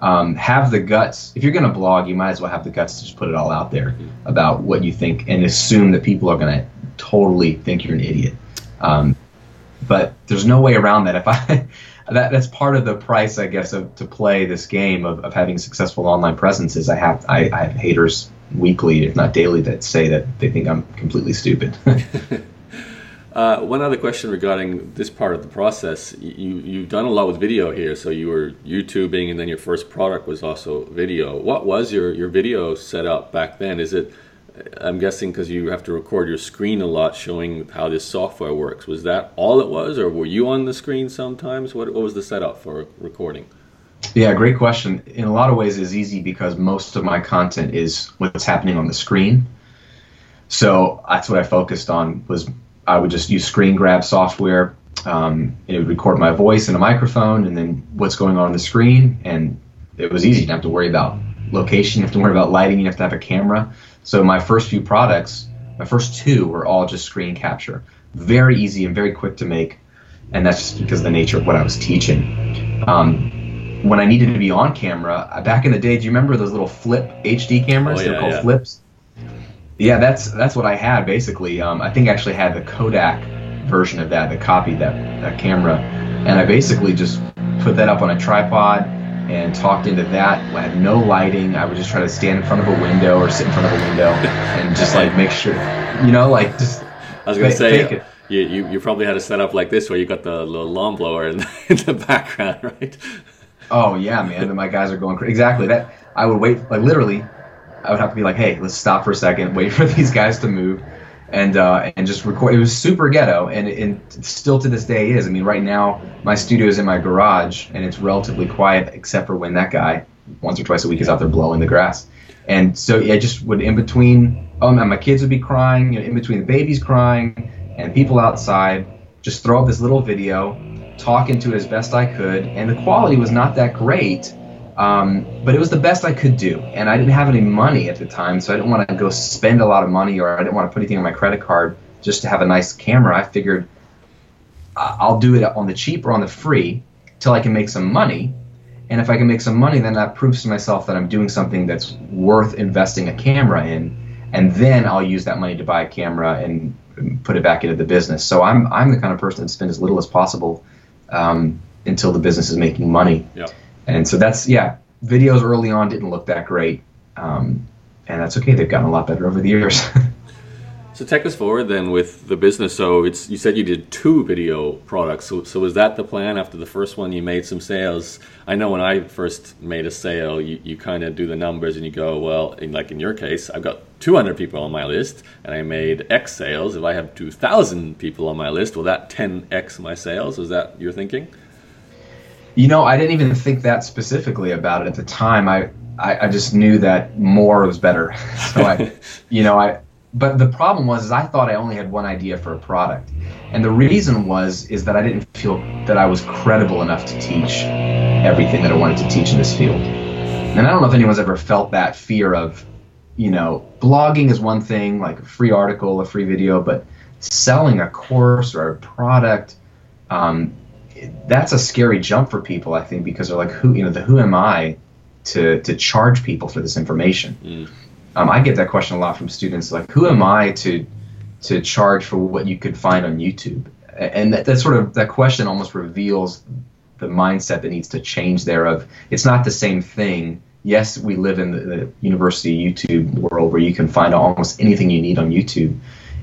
um, have the guts. If you're going to blog, you might as well have the guts to just put it all out there about what you think and assume that people are going to totally think you're an idiot. Um, but there's no way around that. If I that that's part of the price, I guess, of to play this game of, of having successful online presence is I have I, I have haters weekly, if not daily, that say that they think I'm completely stupid. Uh, one other question regarding this part of the process. You, you've done a lot with video here. So you were YouTubing and then your first product was also video. What was your, your video setup back then? Is it, I'm guessing because you have to record your screen a lot showing how this software works. Was that all it was or were you on the screen sometimes? What, what was the setup for recording? Yeah, great question. In a lot of ways, it's easy because most of my content is what's happening on the screen. So that's what I focused on was I would just use screen grab software. Um, it would record my voice and a microphone and then what's going on on the screen. And it was easy. You didn't have to worry about location. You have to worry about lighting. You have to have a camera. So my first few products, my first two were all just screen capture. very easy and very quick to make, and that's just because of the nature of what I was teaching. Um, when I needed to be on camera, uh, back in the day, do you remember those little flip HD cameras? Oh, yeah, They're called yeah. flips. Yeah, that's that's what I had basically. Um, I think I actually had the Kodak version of that, the copy that that camera, and I basically just put that up on a tripod and talked into that. I had no lighting. I would just try to stand in front of a window or sit in front of a window and just like make sure, you know, like just I was going to Fa- say, you, you, you probably had a setup like this where you got the little lawn blower in the, in the background, right? Oh yeah, man. And my guys are going crazy. Exactly that. I would wait, like literally, I would have to be like, hey, let's stop for a second, wait for these guys to move, and uh, and just record. It was super ghetto, and and still to this day is. I mean, right now my studio is in my garage, and it's relatively quiet except for when that guy once or twice a week is out there blowing the grass. And so I just would in between. Oh man, my kids would be crying. You know, in between the babies crying and people outside, just throw up this little video, talk into it as best I could, and the quality was not that great. Um, but it was the best I could do, and I didn't have any money at the time, so I didn't want to go spend a lot of money, or I didn't want to put anything on my credit card just to have a nice camera. I figured I- I'll do it on the cheap or on the free till I can make some money, and if I can make some money, then that proves to myself that I'm doing something that's worth investing a camera in, and then I'll use that money to buy a camera and put it back into the business. So I'm I'm the kind of person that spends as little as possible um, until the business is making money. And so that's yeah, videos early on didn't look that great, um, and that's okay. They've gotten a lot better over the years. So take us forward then with the business. So it's you said you did two video products. So, so was that the plan? After the first one, you made some sales. I know when I first made a sale, you, you kind of do the numbers and you go, well, in, like in your case, I've got 200 people on my list and I made X sales. If I have 2,000 people on my list, will that 10x my sales? Is that your thinking? You know, I didn't even think that specifically about it at the time. I, I, I just knew that more was better. So I, you know, I, but the problem was is I thought I only had one idea for a product. And the reason was is that I didn't feel that I was credible enough to teach everything that I wanted to teach in this field. And I don't know if anyone's ever felt that fear of, you know, blogging is one thing, like a free article, a free video, but selling a course or a product, um, that's a scary jump for people, I think, because they're like, who, you know, the who am I to to charge people for this information? Um, I get that question a lot from students, like, who am I to to charge for what you could find on YouTube? And that, that sort of that question almost reveals the mindset that needs to change there. Of it's not the same thing. Yes, we live in the, the university YouTube world where you can find almost anything you need on YouTube.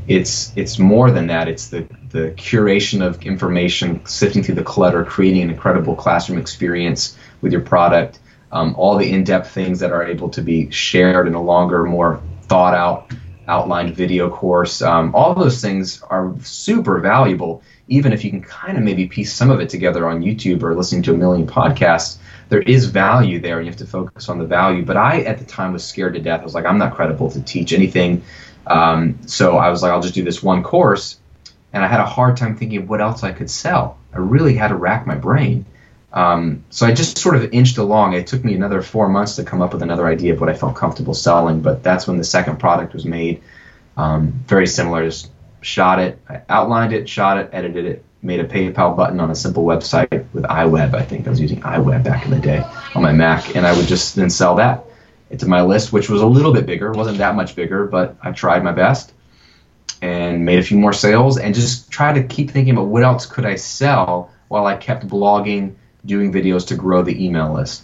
It's it's more than that. It's the the curation of information, sifting through the clutter, creating an incredible classroom experience with your product. Um, all the in-depth things that are able to be shared in a longer, more thought-out, outlined video course. Um, all those things are super valuable. Even if you can kind of maybe piece some of it together on YouTube or listening to a million podcasts, there is value there, and you have to focus on the value. But I, at the time, was scared to death. I was like, I'm not credible to teach anything. Um, so I was like, I'll just do this one course. And I had a hard time thinking of what else I could sell. I really had to rack my brain. Um, so I just sort of inched along. It took me another four months to come up with another idea of what I felt comfortable selling. But that's when the second product was made. Um, very similar. Just shot it, I outlined it, shot it, edited it, made a PayPal button on a simple website with iWeb. I think I was using iWeb back in the day on my Mac, and I would just then sell that into my list, which was a little bit bigger. Wasn't that much bigger, but I tried my best and made a few more sales and just try to keep thinking about what else could I sell while I kept blogging, doing videos to grow the email list.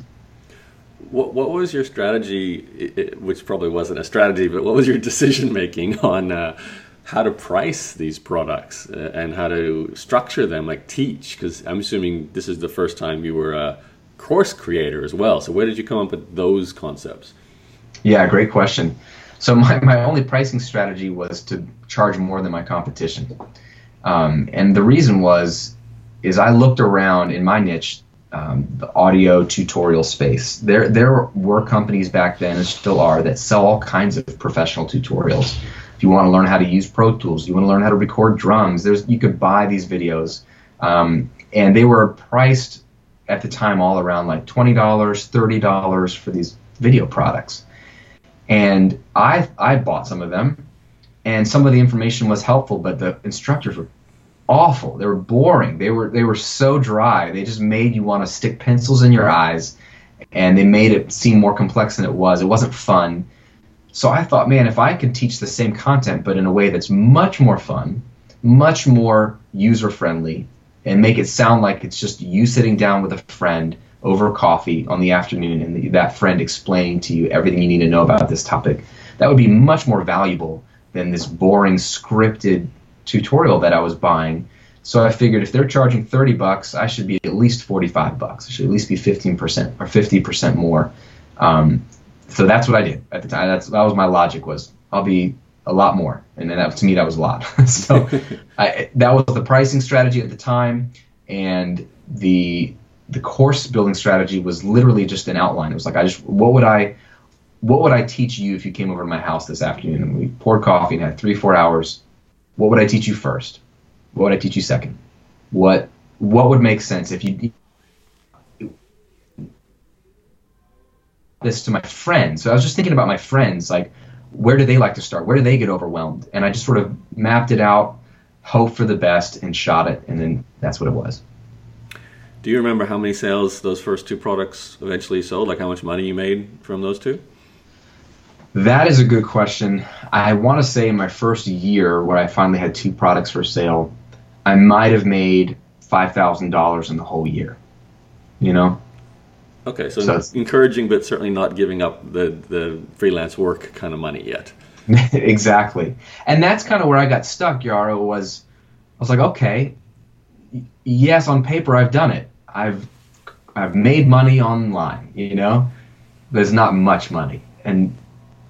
What, what was your strategy, which probably wasn't a strategy, but what was your decision making on uh, how to price these products uh, and how to structure them, like teach? Because I'm assuming this is the first time you were a course creator as well. So where did you come up with those concepts? Yeah, great question. So my, my only pricing strategy was to charge more than my competition. Um, and the reason was, is I looked around in my niche, um, the audio tutorial space. There, there were companies back then, and still are, that sell all kinds of professional tutorials. If you want to learn how to use Pro Tools, you want to learn how to record drums, there's you could buy these videos, um, and they were priced at the time all around like twenty dollars, thirty dollars for these video products. And I I bought some of them, and some of the information was helpful, but the instructors were awful. They were boring. They were they were so dry. They just made you want to stick pencils in your eyes, and they made it seem more complex than it was. It wasn't fun. So I thought, man, if I could teach the same content but in a way that's much more fun, much more user friendly, and make it sound like it's just you sitting down with a friend over coffee on the afternoon and that friend explaining to you everything you need to know about this topic, that would be much more valuable than this boring scripted tutorial that I was buying. So I figured if they're charging 30 bucks, I should be at least 45 bucks. I should at least be 15% or 50% more. Um, so that's what I did at the time. That's that was my logic was I'll be a lot more, and then that, to me that was a lot. so I, that was the pricing strategy at the time, and the the course building strategy was literally just an outline. It was like I just what would I what would I teach you if you came over to my house this afternoon and we poured coffee and had three four hours? What would I teach you first? What would I teach you second? What what would make sense if you this to my friends. So I was just thinking about my friends, like where do they like to start? Where do they get overwhelmed? And I just sort of mapped it out, hoped for the best, and shot it, and then that's what it was. Do you remember how many sales those first two products eventually sold? Like how much money you made from those two? That is a good question. I want to say in my first year, where I finally had two products for sale, I might have made five thousand dollars in the whole year. You know, Okay, so, so encouraging, but certainly not giving up the, the freelance work kind of money yet. exactly, and that's kind of where I got stuck. Yaro was, I was like, okay, yes, on paper I've done it. I've I've made money online, you know, there's not much money, and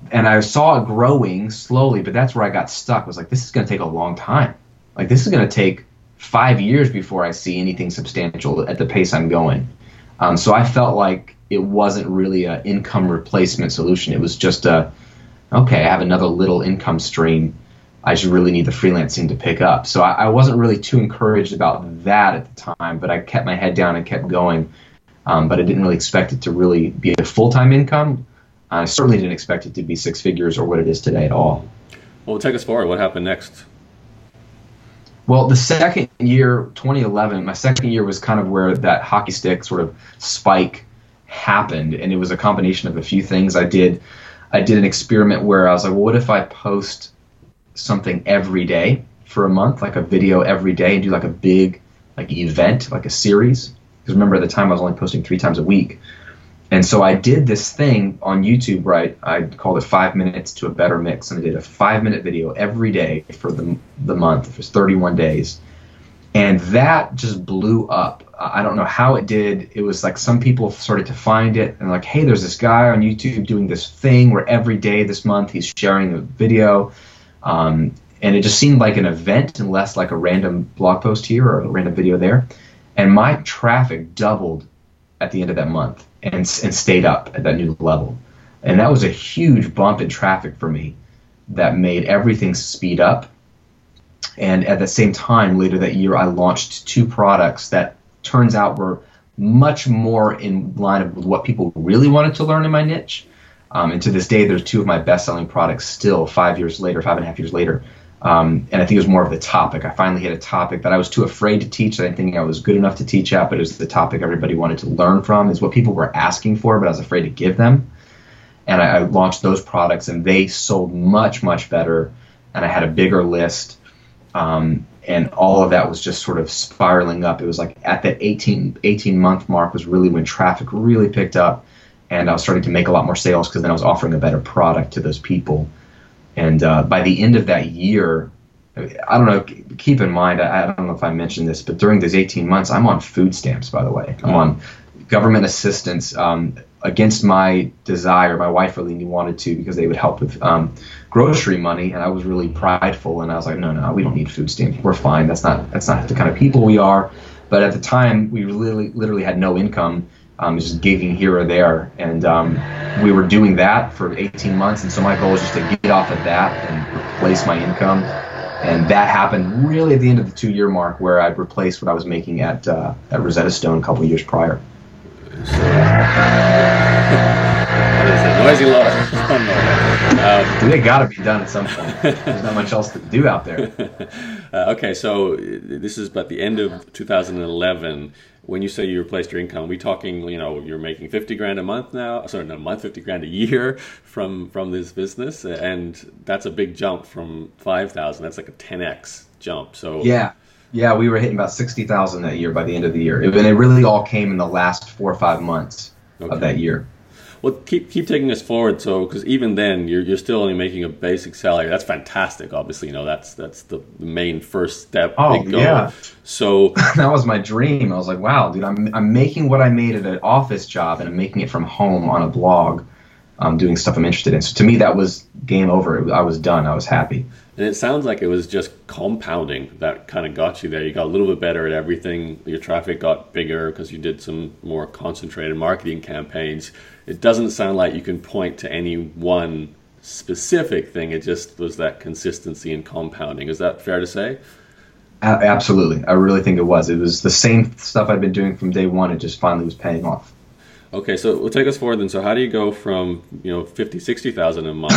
and I saw it growing slowly, but that's where I got stuck. I was like, this is going to take a long time. Like this is going to take five years before I see anything substantial at the pace I'm going. Um, so I felt like it wasn't really an income replacement solution. It was just a, okay, I have another little income stream. I just really need the freelancing to pick up. So I, I wasn't really too encouraged about that at the time, but I kept my head down and kept going. Um, but I didn't really expect it to really be a full time income. I certainly didn't expect it to be six figures or what it is today at all. Well, take us forward. What happened next? Well, the second year, 2011, my second year was kind of where that hockey stick sort of spike happened, and it was a combination of a few things. I did, I did an experiment where I was like, well, what if I post something every day for a month, like a video every day, and do like a big like event, like a series? Because remember, at the time I was only posting three times a week. And so I did this thing on YouTube, right? I called it five minutes to a better mix, and I did a five minute video every day for the, the month. It was 31 days. And that just blew up. I don't know how it did. It was like some people started to find it and like, hey, there's this guy on YouTube doing this thing where every day this month he's sharing a video. Um, and it just seemed like an event and less like a random blog post here or a random video there. And my traffic doubled at the end of that month and, and stayed up at that new level. And that was a huge bump in traffic for me that made everything speed up. And at the same time, later that year, I launched two products that turns out were much more in line with what people really wanted to learn in my niche. Um, and to this day, there's two of my best-selling products still, five years later, five and a half years later, um, and I think it was more of the topic. I finally hit a topic that I was too afraid to teach. I didn't think I was good enough to teach at, but it was the topic everybody wanted to learn from. Is what people were asking for, but I was afraid to give them. And I, I launched those products, and they sold much, much better. And I had a bigger list, um, and all of that was just sort of spiraling up. It was like at that 18, 18 month mark was really when traffic really picked up, and I was starting to make a lot more sales because then I was offering a better product to those people. And uh, by the end of that year, I don't know. Keep in mind, I, I, don't know if I mentioned this, but during those 18 months, I'm on food stamps. By the way, I'm on government assistance um, against my desire. My wife really wanted to because they would help with um, grocery money, and I was really prideful. And I was like, no, no, we don't need food stamps. We're fine. That's not that's not the kind of people we are. But at the time, we literally literally had no income um, just gigging here or there. And um, we were doing that for 18 months. And so my goal was just to get off of that and replace my income. And that happened really at the end of the two year mark where I'd replaced what I was making at, uh, at Rosetta Stone a couple years prior. what is it? Noisy lawnmower. Um, they got to be done at some point. There's not much else to do out there. Uh, okay, so this is about the end of 2011 when you say you replaced your income, we talking, you know, you're making 50 grand a month now, sorry, not a month, 50 grand a year from, from this business. And that's a big jump from 5,000. That's like a 10X jump. So yeah, yeah, we were hitting about 60,000 that year by the end of the year. And it really all came in the last four or five months okay. of that year. Well, keep keep taking us forward. So, because even then, you're you're still only making a basic salary. That's fantastic. Obviously, you know that's that's the main first step. Oh yeah. So that was my dream. I was like, wow, dude, I'm I'm making what I made at an office job, and I'm making it from home on a blog. I'm doing stuff I'm interested in. So to me, that was game over. I was done. I was happy. And it sounds like it was just compounding that kind of got you there. You got a little bit better at everything. Your traffic got bigger because you did some more concentrated marketing campaigns it doesn't sound like you can point to any one specific thing. It just was that consistency and compounding. Is that fair to say? Absolutely. I really think it was. It was the same stuff I'd been doing from day one. It just finally was paying off. Okay, so we'll take us forward then. So how do you go from you know 50, 60,000 a month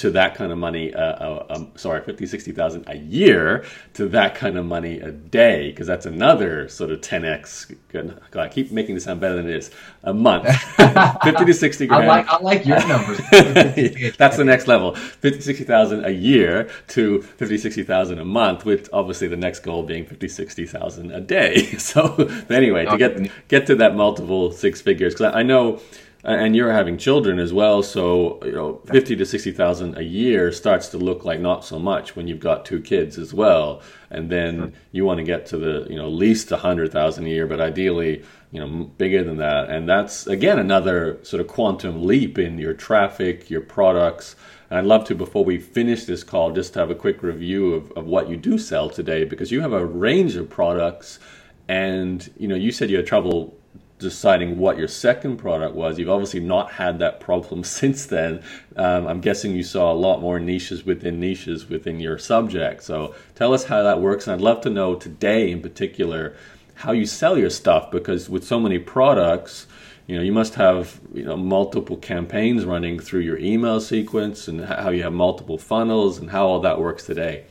to that kind of money? Uh, uh, um, sorry, 50, 60,000 a year to that kind of money a day? Because that's another sort of 10x. God, I keep making this sound better than it is. A month, 50 to 60 grand. I like, I like your numbers. that's the next level. 50, 60,000 a year to 50, 60,000 a month, with obviously the next goal being 50, 60,000 a day. So anyway, to get get to that multiple six figures, because I know, Uh, and you're having children as well, so you know, fifty to sixty thousand a year starts to look like not so much when you've got two kids as well, and then you want to get to the you know least a hundred thousand a year, but ideally you know bigger than that, and that's again another sort of quantum leap in your traffic, your products. And I'd love to, before we finish this call, just have a quick review of, of what you do sell today, because you have a range of products. And you know you said you had trouble deciding what your second product was. You've obviously not had that problem since then. Um, I'm guessing you saw a lot more niches within niches within your subject. So tell us how that works. And I'd love to know today in particular how you sell your stuff because with so many products, you know, you must have you know multiple campaigns running through your email sequence and how you have multiple funnels and how all that works today.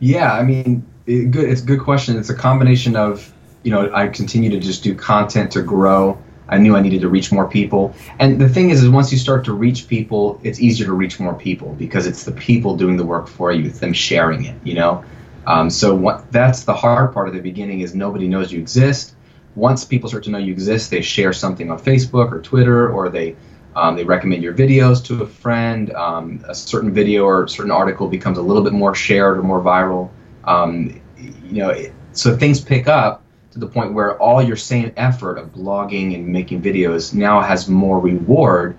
Yeah, I mean, it, good. It's a good question. It's a combination of you know, I continue to just do content to grow. I knew I needed to reach more people. And the thing is, is once you start to reach people, it's easier to reach more people because it's the people doing the work for you, it's them sharing it, you know? Um, so what, that's the hard part of the beginning is nobody knows you exist. Once people start to know you exist, they share something on Facebook or Twitter, or they um, they recommend your videos to a friend. Um, a certain video or a certain article becomes a little bit more shared or more viral. Um, you know, it, so things pick up to the point where all your same effort of blogging and making videos now has more reward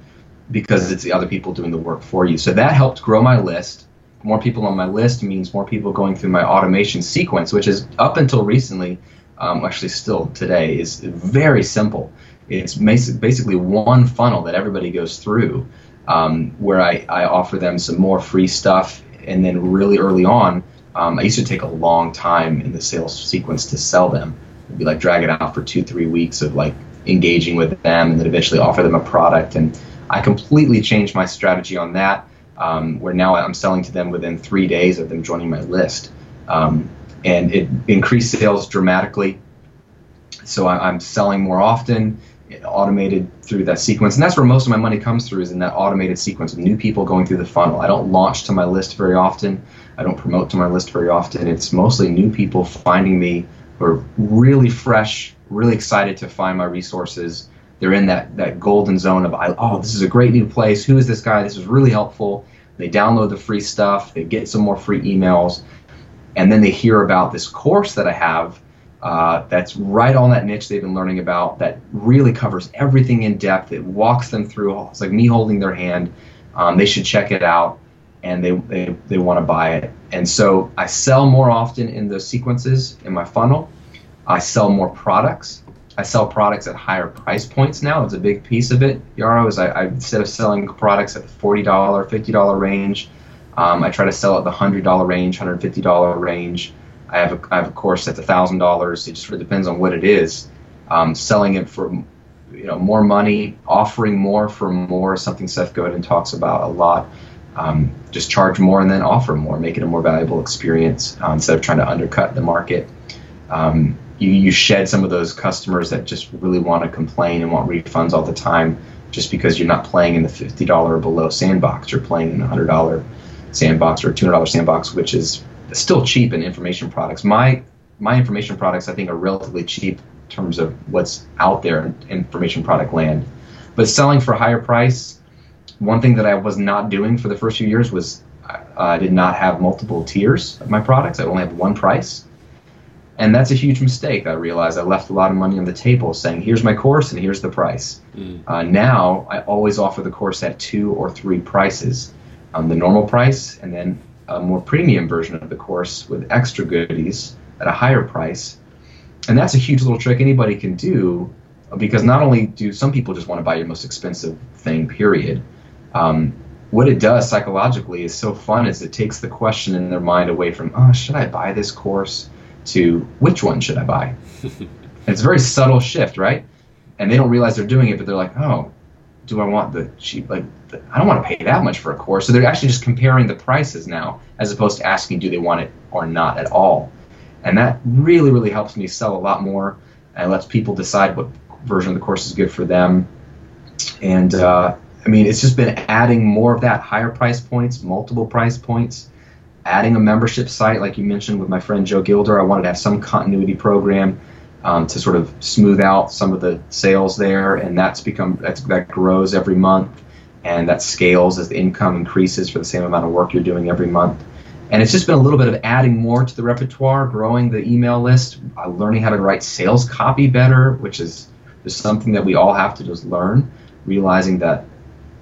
because it's the other people doing the work for you. So that helped grow my list. More people on my list means more people going through my automation sequence, which is up until recently, um, actually still today, is very simple. It's basically one funnel that everybody goes through um, where I, I offer them some more free stuff. And then really early on, um, I used to take a long time in the sales sequence to sell them be like drag it out for two three weeks of like engaging with them and then eventually offer them a product. And i completely changed my strategy on that um, where now i'm selling to them within three days of them joining my list. Um, and it increased sales dramatically. So I, i'm selling more often automated through that sequence. And that's where most of my money comes through is in that automated sequence of new people going through the funnel. I don't launch to my list very often. I don't promote to my list very often. It's mostly new people finding me are really fresh, really excited to find my resources. They're in that, that golden zone of, oh, this is a great new place. Who is this guy? This is really helpful. They download the free stuff, they get some more free emails, and then they hear about this course that I have uh, that's right on that niche they've been learning about that really covers everything in depth. It walks them through. It's like me holding their hand. Um, they should check it out and they, they, they want to buy it. And so I sell more often in those sequences in my funnel. I sell more products. I sell products at higher price points now. It's a big piece of it, Yaro, is I, I instead of selling products at the $40, $50 range, um, I try to sell at the $100 range, $150 range. I have a, I have a course that's $1,000. It just really depends on what it is. Um, selling it for you know more money, offering more for more, something Seth Godin talks about a lot. Um, just charge more and then offer more, make it a more valuable experience uh, instead of trying to undercut the market. Um, you, you shed some of those customers that just really want to complain and want refunds all the time just because you're not playing in the $50 or below sandbox. You're playing in the $100 sandbox or $200 sandbox, which is still cheap in information products. My my information products, I think, are relatively cheap in terms of what's out there in information product land. But selling for a higher price, one thing that I was not doing for the first few years was uh, I did not have multiple tiers of my products. I only have one price. And that's a huge mistake. I realized I left a lot of money on the table saying, here's my course and here's the price. Mm. Uh, now I always offer the course at two or three prices um, the normal price and then a more premium version of the course with extra goodies at a higher price. And that's a huge little trick anybody can do because not only do some people just want to buy your most expensive thing, period. Um, what it does psychologically is so fun is it takes the question in their mind away from, oh, should I buy this course? to which one should I buy? it's a very subtle shift, right? And they don't realize they're doing it, but they're like, oh, do I want the cheap? Like, the, I don't want to pay that much for a course. So they're actually just comparing the prices now, as opposed to asking, do they want it or not at all? And that really, really helps me sell a lot more and lets people decide what version of the course is good for them. And uh, I mean, it's just been adding more of that higher price points, multiple price points, adding a membership site, like you mentioned with my friend Joe Gilder. I wanted to have some continuity program um, to sort of smooth out some of the sales there, and that's become that's, that grows every month, and that scales as the income increases for the same amount of work you're doing every month. And it's just been a little bit of adding more to the repertoire, growing the email list, uh, learning how to write sales copy better, which is just something that we all have to just learn, realizing that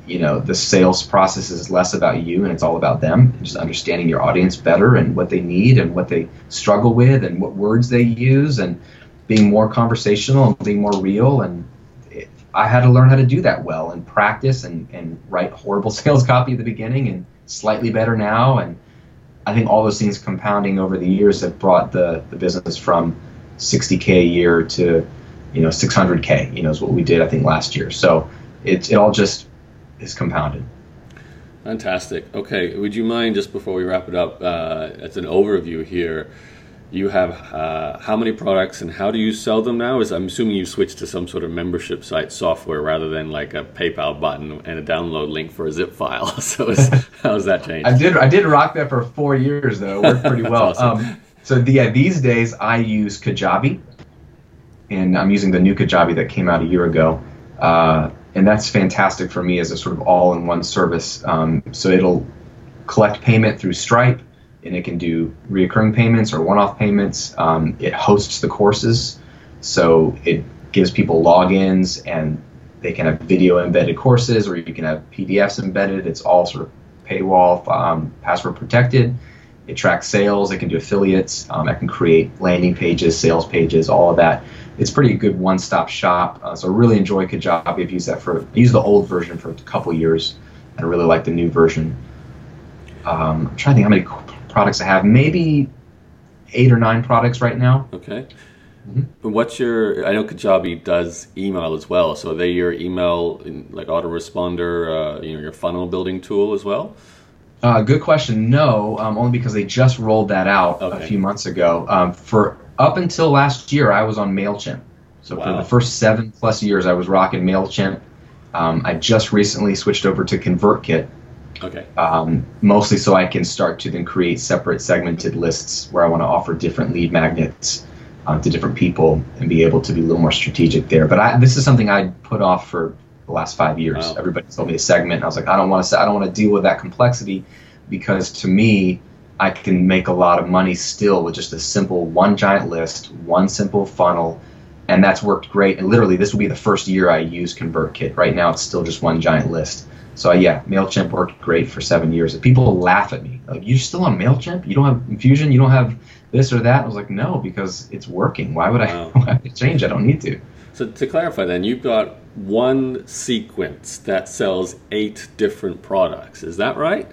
you know the sales process is less about you and it's all about them just understanding your audience better and what they need and what they struggle with and what words they use and being more conversational and being more real and it, i had to learn how to do that well and practice and, and write horrible sales copy at the beginning and slightly better now and I think all those things compounding over the years have brought the, the business from 60k a year to you know 600k. You know is what we did I think last year. So it it all just is compounded. Fantastic. Okay, would you mind just before we wrap it up, uh, as an overview here? You have uh, how many products and how do you sell them now? Is I'm assuming you switched to some sort of membership site software rather than like a PayPal button and a download link for a zip file. So is, how's that changed? I did I did rock that for four years though. It worked pretty well. awesome. um, so the, yeah, these days I use Kajabi, and I'm using the new Kajabi that came out a year ago. Uh, and that's fantastic for me as a sort of all-in-one service. Um, so it'll collect payment through Stripe, and it can do reoccurring payments or one-off payments. Um, it hosts the courses, so it gives people logins, and they can have video embedded courses, or you can have PDFs embedded. It's all sort of paywall, um, password protected. It tracks sales. It can do affiliates. Um, it can create landing pages, sales pages, all of that it's pretty good one-stop shop. Uh, so I really enjoy Kajabi. I've used that for I used the old version for a couple years, and I really like the new version. Um, I'm trying to think how many products I have. Maybe eight or nine products right now. Okay. Mm-hmm. What's your? I know Kajabi does email as well. So are they your email like autoresponder, uh, you know, your funnel building tool as well? Uh, good question. No, um, only because they just rolled that out okay. a few months ago. Um, for up until last year, I was on Mailchimp. So wow. for the first seven plus years, I was rocking Mailchimp. Um, I just recently switched over to ConvertKit. Okay. Um, mostly so I can start to then create separate segmented lists where I want to offer different lead magnets um, to different people and be able to be a little more strategic there. But I, this is something I put off for the last five years. Wow. Everybody told me to segment. I was like, I don't want to. I don't want to deal with that complexity because to me, I can make a lot of money still with just a simple one giant list, one simple funnel, and that's worked great. And literally, this will be the first year I use ConvertKit. Right now, it's still just one giant list. So yeah, Mailchimp worked great for seven years. People laugh at me like, "You're still on Mailchimp? You don't have Infusion? You don't have this or that?" I was like, "No, because it's working. Why would I, wow. why would I change? I don't need to." So to clarify, then you've got one sequence that sells eight different products. Is that right?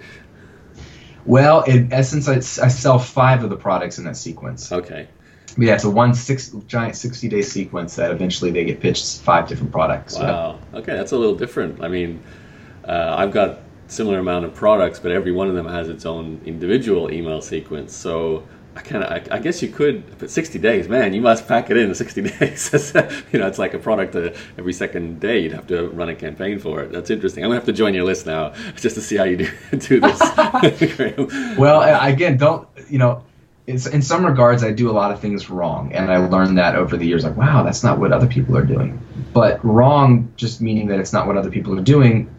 Well, in essence, I, I sell five of the products in that sequence. Okay. But yeah, it's a one six giant sixty day sequence that eventually they get pitched five different products. Wow. Okay, that's a little different. I mean, uh, I've got similar amount of products, but every one of them has its own individual email sequence. So I kind of, I, I, guess you could, but 60 days, man, you must pack it in 60 days. you know, it's like a product uh, every second day. You'd have to run a campaign for it. That's interesting. I'm gonna have to join your list now just to see how you do, do this. well, again, don't you know? It's, in some regards, I do a lot of things wrong, and I learned that over the years. Like, wow, that's not what other people are doing. But wrong, just meaning that it's not what other people are doing,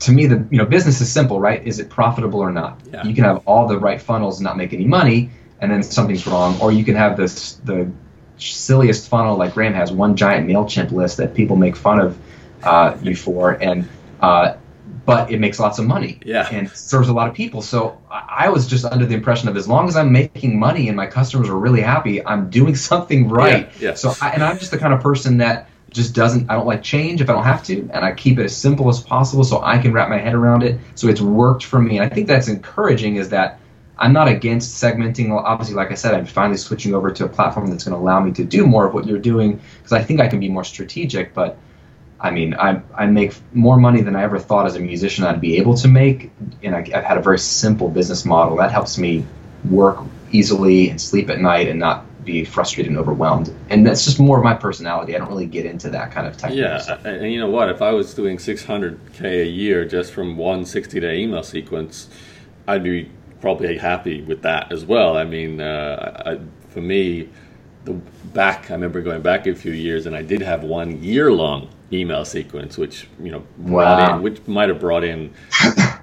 to me the you know business is simple right is it profitable or not yeah. you can have all the right funnels and not make any money and then something's wrong or you can have this the silliest funnel like graham has one giant mailchimp list that people make fun of uh, you for and uh, but it makes lots of money yeah. and serves a lot of people so i was just under the impression of as long as i'm making money and my customers are really happy i'm doing something right yeah, yeah. so I, and i'm just the kind of person that just doesn't I don't like change if I don't have to and I keep it as simple as possible so I can wrap my head around it so it's worked for me and I think that's encouraging is that I'm not against segmenting obviously like I said I'm finally switching over to a platform that's going to allow me to do more of what you're doing because I think I can be more strategic but I mean I, I make more money than I ever thought as a musician I'd be able to make and I, I've had a very simple business model that helps me work easily and sleep at night and not be frustrated and overwhelmed. And that's just more of my personality. I don't really get into that kind of technique. Yeah, and you know what? If I was doing 600k a year just from one 60-day email sequence, I'd be probably happy with that as well. I mean, uh, I, for me, the back I remember going back a few years, and I did have one year-long email sequence, which you know wow. in, which might have brought in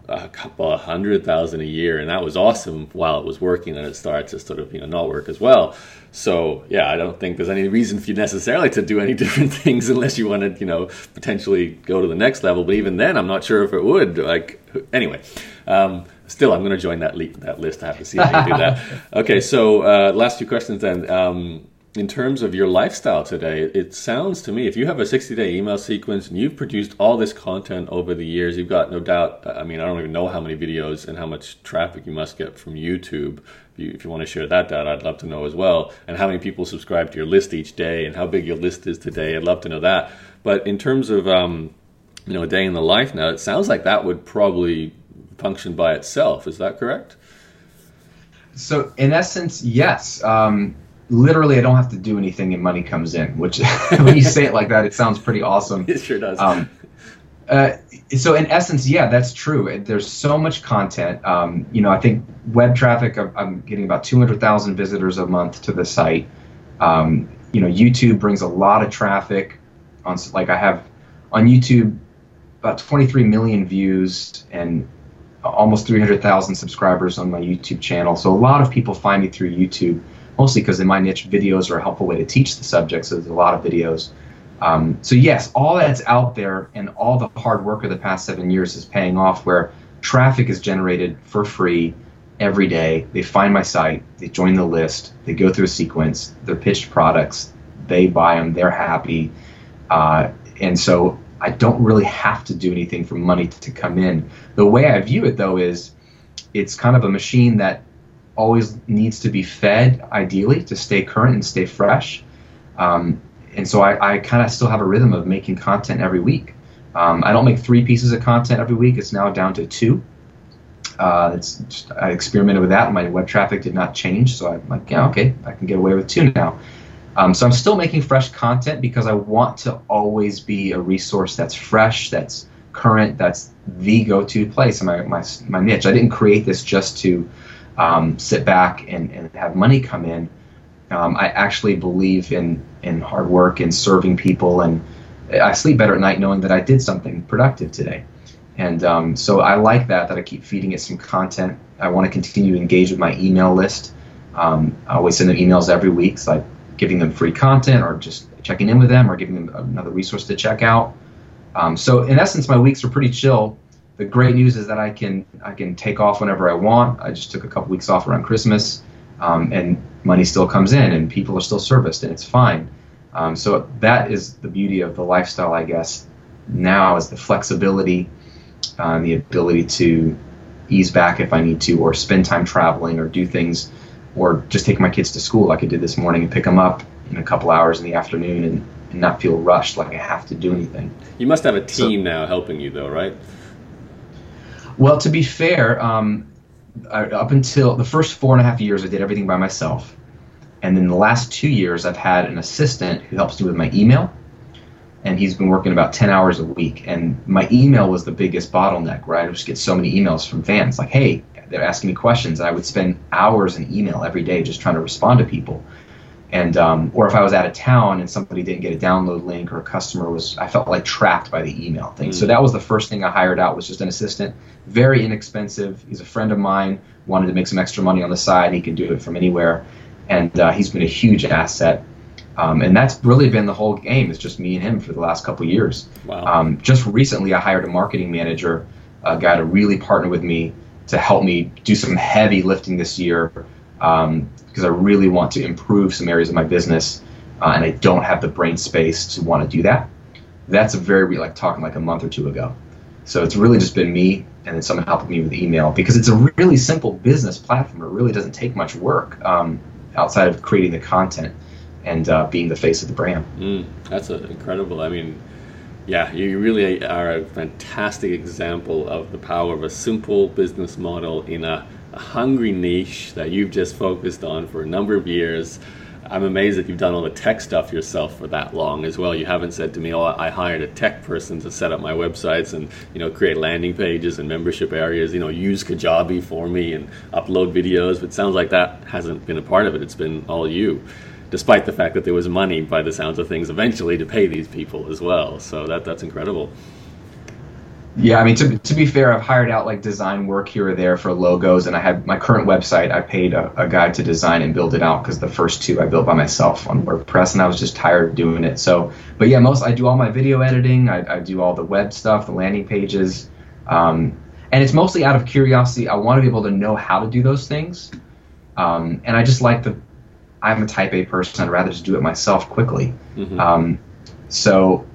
a couple of hundred thousand a year, and that was awesome while it was working. And it started to sort of you know not work as well. So yeah, I don't think there's any reason for you necessarily to do any different things unless you want to, you know, potentially go to the next level. But even then, I'm not sure if it would. Like anyway, um, still, I'm going to join that le- that list. I have to see how you do that. Okay, so uh, last few questions then. Um, in terms of your lifestyle today, it sounds to me if you have a 60 day email sequence and you've produced all this content over the years, you've got no doubt. I mean, I don't even know how many videos and how much traffic you must get from YouTube. If you, if you want to share that data, I'd love to know as well. And how many people subscribe to your list each day and how big your list is today. I'd love to know that. But in terms of, um, you know, a day in the life now, it sounds like that would probably function by itself. Is that correct? So, in essence, yes. Um, literally I don't have to do anything and money comes in. Which when you say it like that, it sounds pretty awesome. It sure does. Um, uh, so in essence, yeah, that's true. There's so much content. Um, you know, I think web traffic. I'm getting about 200,000 visitors a month to the site. Um, you know, YouTube brings a lot of traffic. On like I have on YouTube about 23 million views and almost 300,000 subscribers on my YouTube channel. So a lot of people find me through YouTube mostly because in my niche, videos are a helpful way to teach the subject. So there's a lot of videos. Um, so yes, all that's out there and all the hard work of the past seven years is paying off. Where traffic is generated for free every day. They find my site, they join the list, they go through a sequence, they're pitched products, they buy them, they're happy, uh, and so I don't really have to do anything for money to come in. The way I view it though is it's kind of a machine that always needs to be fed, ideally, to stay current and stay fresh. Um, and so I, I kind of still have a rhythm of making content every week. Um, I don't make three pieces of content every week. It's now down to two. Uh, just, I experimented with that. My web traffic did not change, so I'm like, yeah, okay, I can get away with two now. Um, so I'm still making fresh content because I want to always be a resource that's fresh, that's current, that's the go-to place in my, my, my niche. I didn't create this just to um, sit back and, and have money come in. Um, I actually believe in in hard work and serving people, and I sleep better at night knowing that I did something productive today. And um, so I like that that I keep feeding it some content. I want to continue to engage with my email list. Um, I always send them emails every week, so I'm giving them free content or just checking in with them or giving them another resource to check out. Um, so in essence, my weeks are pretty chill the great news is that I can I can take off whenever I want. I just took a couple weeks off around Christmas, um, and money still comes in, and people are still serviced, and it's fine. Um, so that is the beauty of the lifestyle, I guess. Now is the flexibility, uh, and the ability to ease back if I need to, or spend time traveling, or do things or just take my kids to school like I did this morning and pick them up in a couple hours in the afternoon and, and not feel rushed like I have to do anything. You must have a team so, now helping you though, right? Well, to be fair, um, I, up until the first four and a half years, I did everything by myself. And then the last two years, I've had an assistant who helps me with my email. And he's been working about 10 hours a week. And my email was the biggest bottleneck, right? I just get so many emails from fans like, hey, they're asking me questions. And I would spend hours in email every day just trying to respond to people and um, or if I was out of town and somebody didn't get a download link or a customer was, I felt like trapped by the email thing. Mm. So that was the first thing I hired out was just an assistant, very inexpensive. He's a friend of mine, wanted to make some extra money on the side. He could do it from anywhere, and uh, he's been a huge asset. Um, and that's really been the whole game. It's just me and him for the last couple years. Wow. Um, just recently, I hired a marketing manager, a guy to really partner with me to help me do some heavy lifting this year. Um, because I really want to improve some areas of my business, uh, and I don't have the brain space to want to do that. That's a very like talking like a month or two ago. So it's really just been me and then someone helping me with email because it's a really simple business platform. It really doesn't take much work um, outside of creating the content and uh, being the face of the brand. Mm, that's a, incredible. I mean, yeah, you really are a fantastic example of the power of a simple business model in a a hungry niche that you've just focused on for a number of years. I'm amazed that you've done all the tech stuff yourself for that long as well. You haven't said to me, "Oh, I hired a tech person to set up my websites and you know create landing pages and membership areas. You know, use Kajabi for me and upload videos." But it sounds like that hasn't been a part of it. It's been all you, despite the fact that there was money, by the sounds of things, eventually to pay these people as well. So that that's incredible. Yeah, I mean to to be fair, I've hired out like design work here or there for logos, and I had my current website. I paid a, a guy to design and build it out because the first two I built by myself on WordPress, and I was just tired of doing it. So, but yeah, most I do all my video editing. I, I do all the web stuff, the landing pages, um, and it's mostly out of curiosity. I want to be able to know how to do those things, um, and I just like the. I'm a Type A person. I'd rather just do it myself quickly. Mm-hmm. Um, so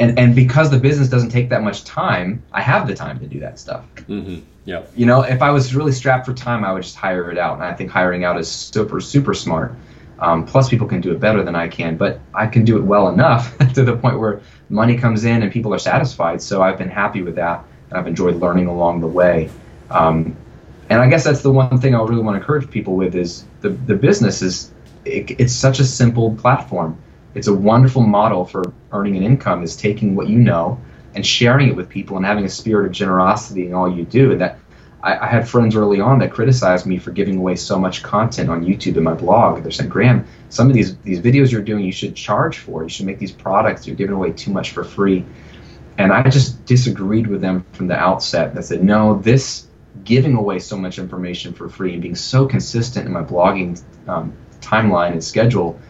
and and because the business doesn't take that much time, I have the time to do that stuff. Mm-hmm. Yeah. You know, if I was really strapped for time, I would just hire it out, and I think hiring out is super super smart. Um, plus, people can do it better than I can, but I can do it well enough to the point where money comes in and people are satisfied. So I've been happy with that, and I've enjoyed learning along the way. Um, and I guess that's the one thing I really want to encourage people with is the the business is it, it's such a simple platform it's a wonderful model for earning an income is taking what you know and sharing it with people and having a spirit of generosity in all you do. And that I, I, had friends early on that criticized me for giving away so much content on YouTube and my blog. They're saying, Graham, some of these these videos you're doing, you should charge for. You should make these products. You're giving away too much for free. And I just disagreed with them from the outset. I said, no, this giving away so much information for free and being so consistent in my blogging um, timeline and schedule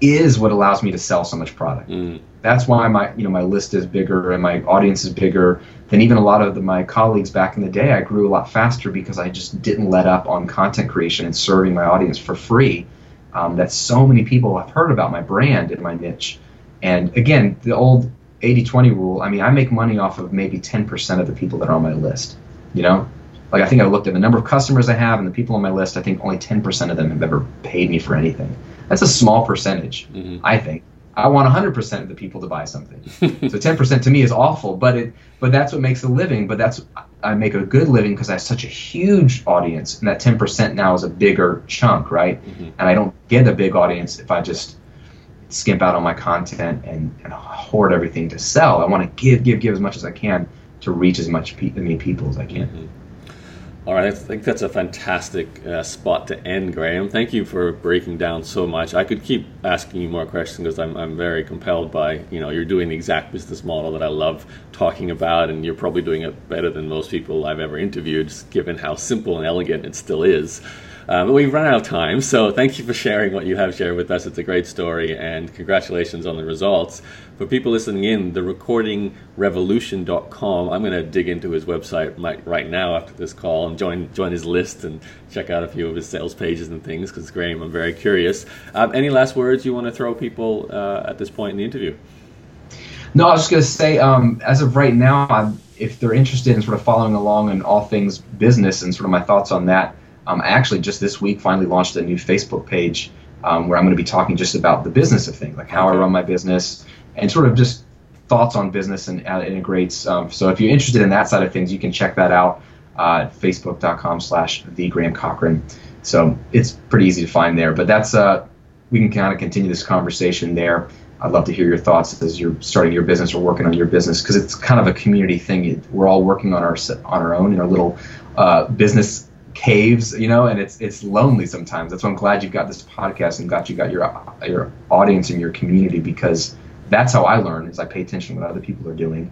is what allows me to sell so much product. Mm. That's why my you know my list is bigger and my audience is bigger than even a lot of the, my colleagues back in the day. I grew a lot faster because I just didn't let up on content creation and serving my audience for free. Um, that so many people have heard about my brand and my niche. And again, the old 80-20 rule. I mean, I make money off of maybe 10% of the people that are on my list. You know, like I think I looked at the number of customers I have and the people on my list. I think only 10% of them have ever paid me for anything. That's a small percentage, mm-hmm. I think. I want 100% of the people to buy something. so 10% to me is awful, but it but that's what makes a living. But that's I make a good living because I have such a huge audience, and that 10% now is a bigger chunk, right? Mm-hmm. And I don't get a big audience if I just skimp out on my content and, and hoard everything to sell. I want to give, give, give as much as I can to reach as much pe- many people as I can. Mm-hmm. All right, I think that's a fantastic uh, spot to end, Graham. Thank you for breaking down so much. I could keep asking you more questions because I'm, I'm very compelled by, you know, you're doing the exact business model that I love talking about, and you're probably doing it better than most people I've ever interviewed, given how simple and elegant it still is. Um, we've run out of time, so thank you for sharing what you have shared with us. It's a great story, and congratulations on the results. For people listening in, the recordingrevolution.com, I'm going to dig into his website right now after this call and join join his list and check out a few of his sales pages and things because, Graham, I'm very curious. Um, any last words you want to throw people uh, at this point in the interview? No, I was just going to say, um, as of right now, I'm, if they're interested in sort of following along in all things business and sort of my thoughts on that, Um, I actually just this week finally launched a new Facebook page um, where I'm going to be talking just about the business of things, like how I run my business, and sort of just thoughts on business and how it integrates. Um, so if you're interested in that side of things, you can check that out uh, at facebook.com slash the Graham Cochrane. So it's pretty easy to find there. But that's uh, we can kind of continue this conversation there. I'd love to hear your thoughts as you're starting your business or working on your business because it's kind of a community thing. We're all working on our on our own in our little uh, business caves, you know, and it's it's lonely sometimes. That's why I'm glad you've got this podcast and glad you got your your audience and your community because that's how I learn is I pay attention to what other people are doing,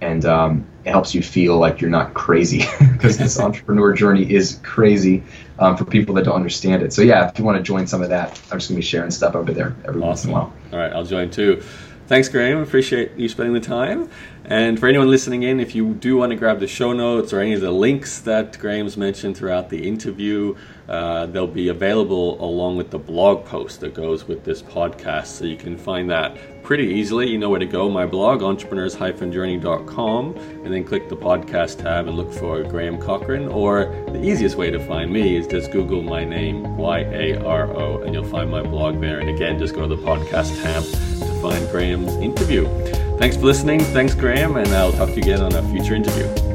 and um, it helps you feel like you're not crazy because this entrepreneur journey is crazy um, for people that don't understand it. So yeah, if you want to join some of that, I'm just gonna be sharing stuff over there every awesome. once in a while. All right, I'll join too. Thanks, Graham. Appreciate you spending the time. And for anyone listening in, if you do want to grab the show notes or any of the links that Graham's mentioned throughout the interview, uh, they'll be available along with the blog post that goes with this podcast. So you can find that pretty easily. You know where to go. My blog, entrepreneurs-journey.com, and then click the podcast tab and look for Graham Cochrane. Or the easiest way to find me is just Google my name, Y A R O, and you'll find my blog there. And again, just go to the podcast tab to find Graham's interview. Thanks for listening. Thanks, Graham, and I'll talk to you again on a future interview.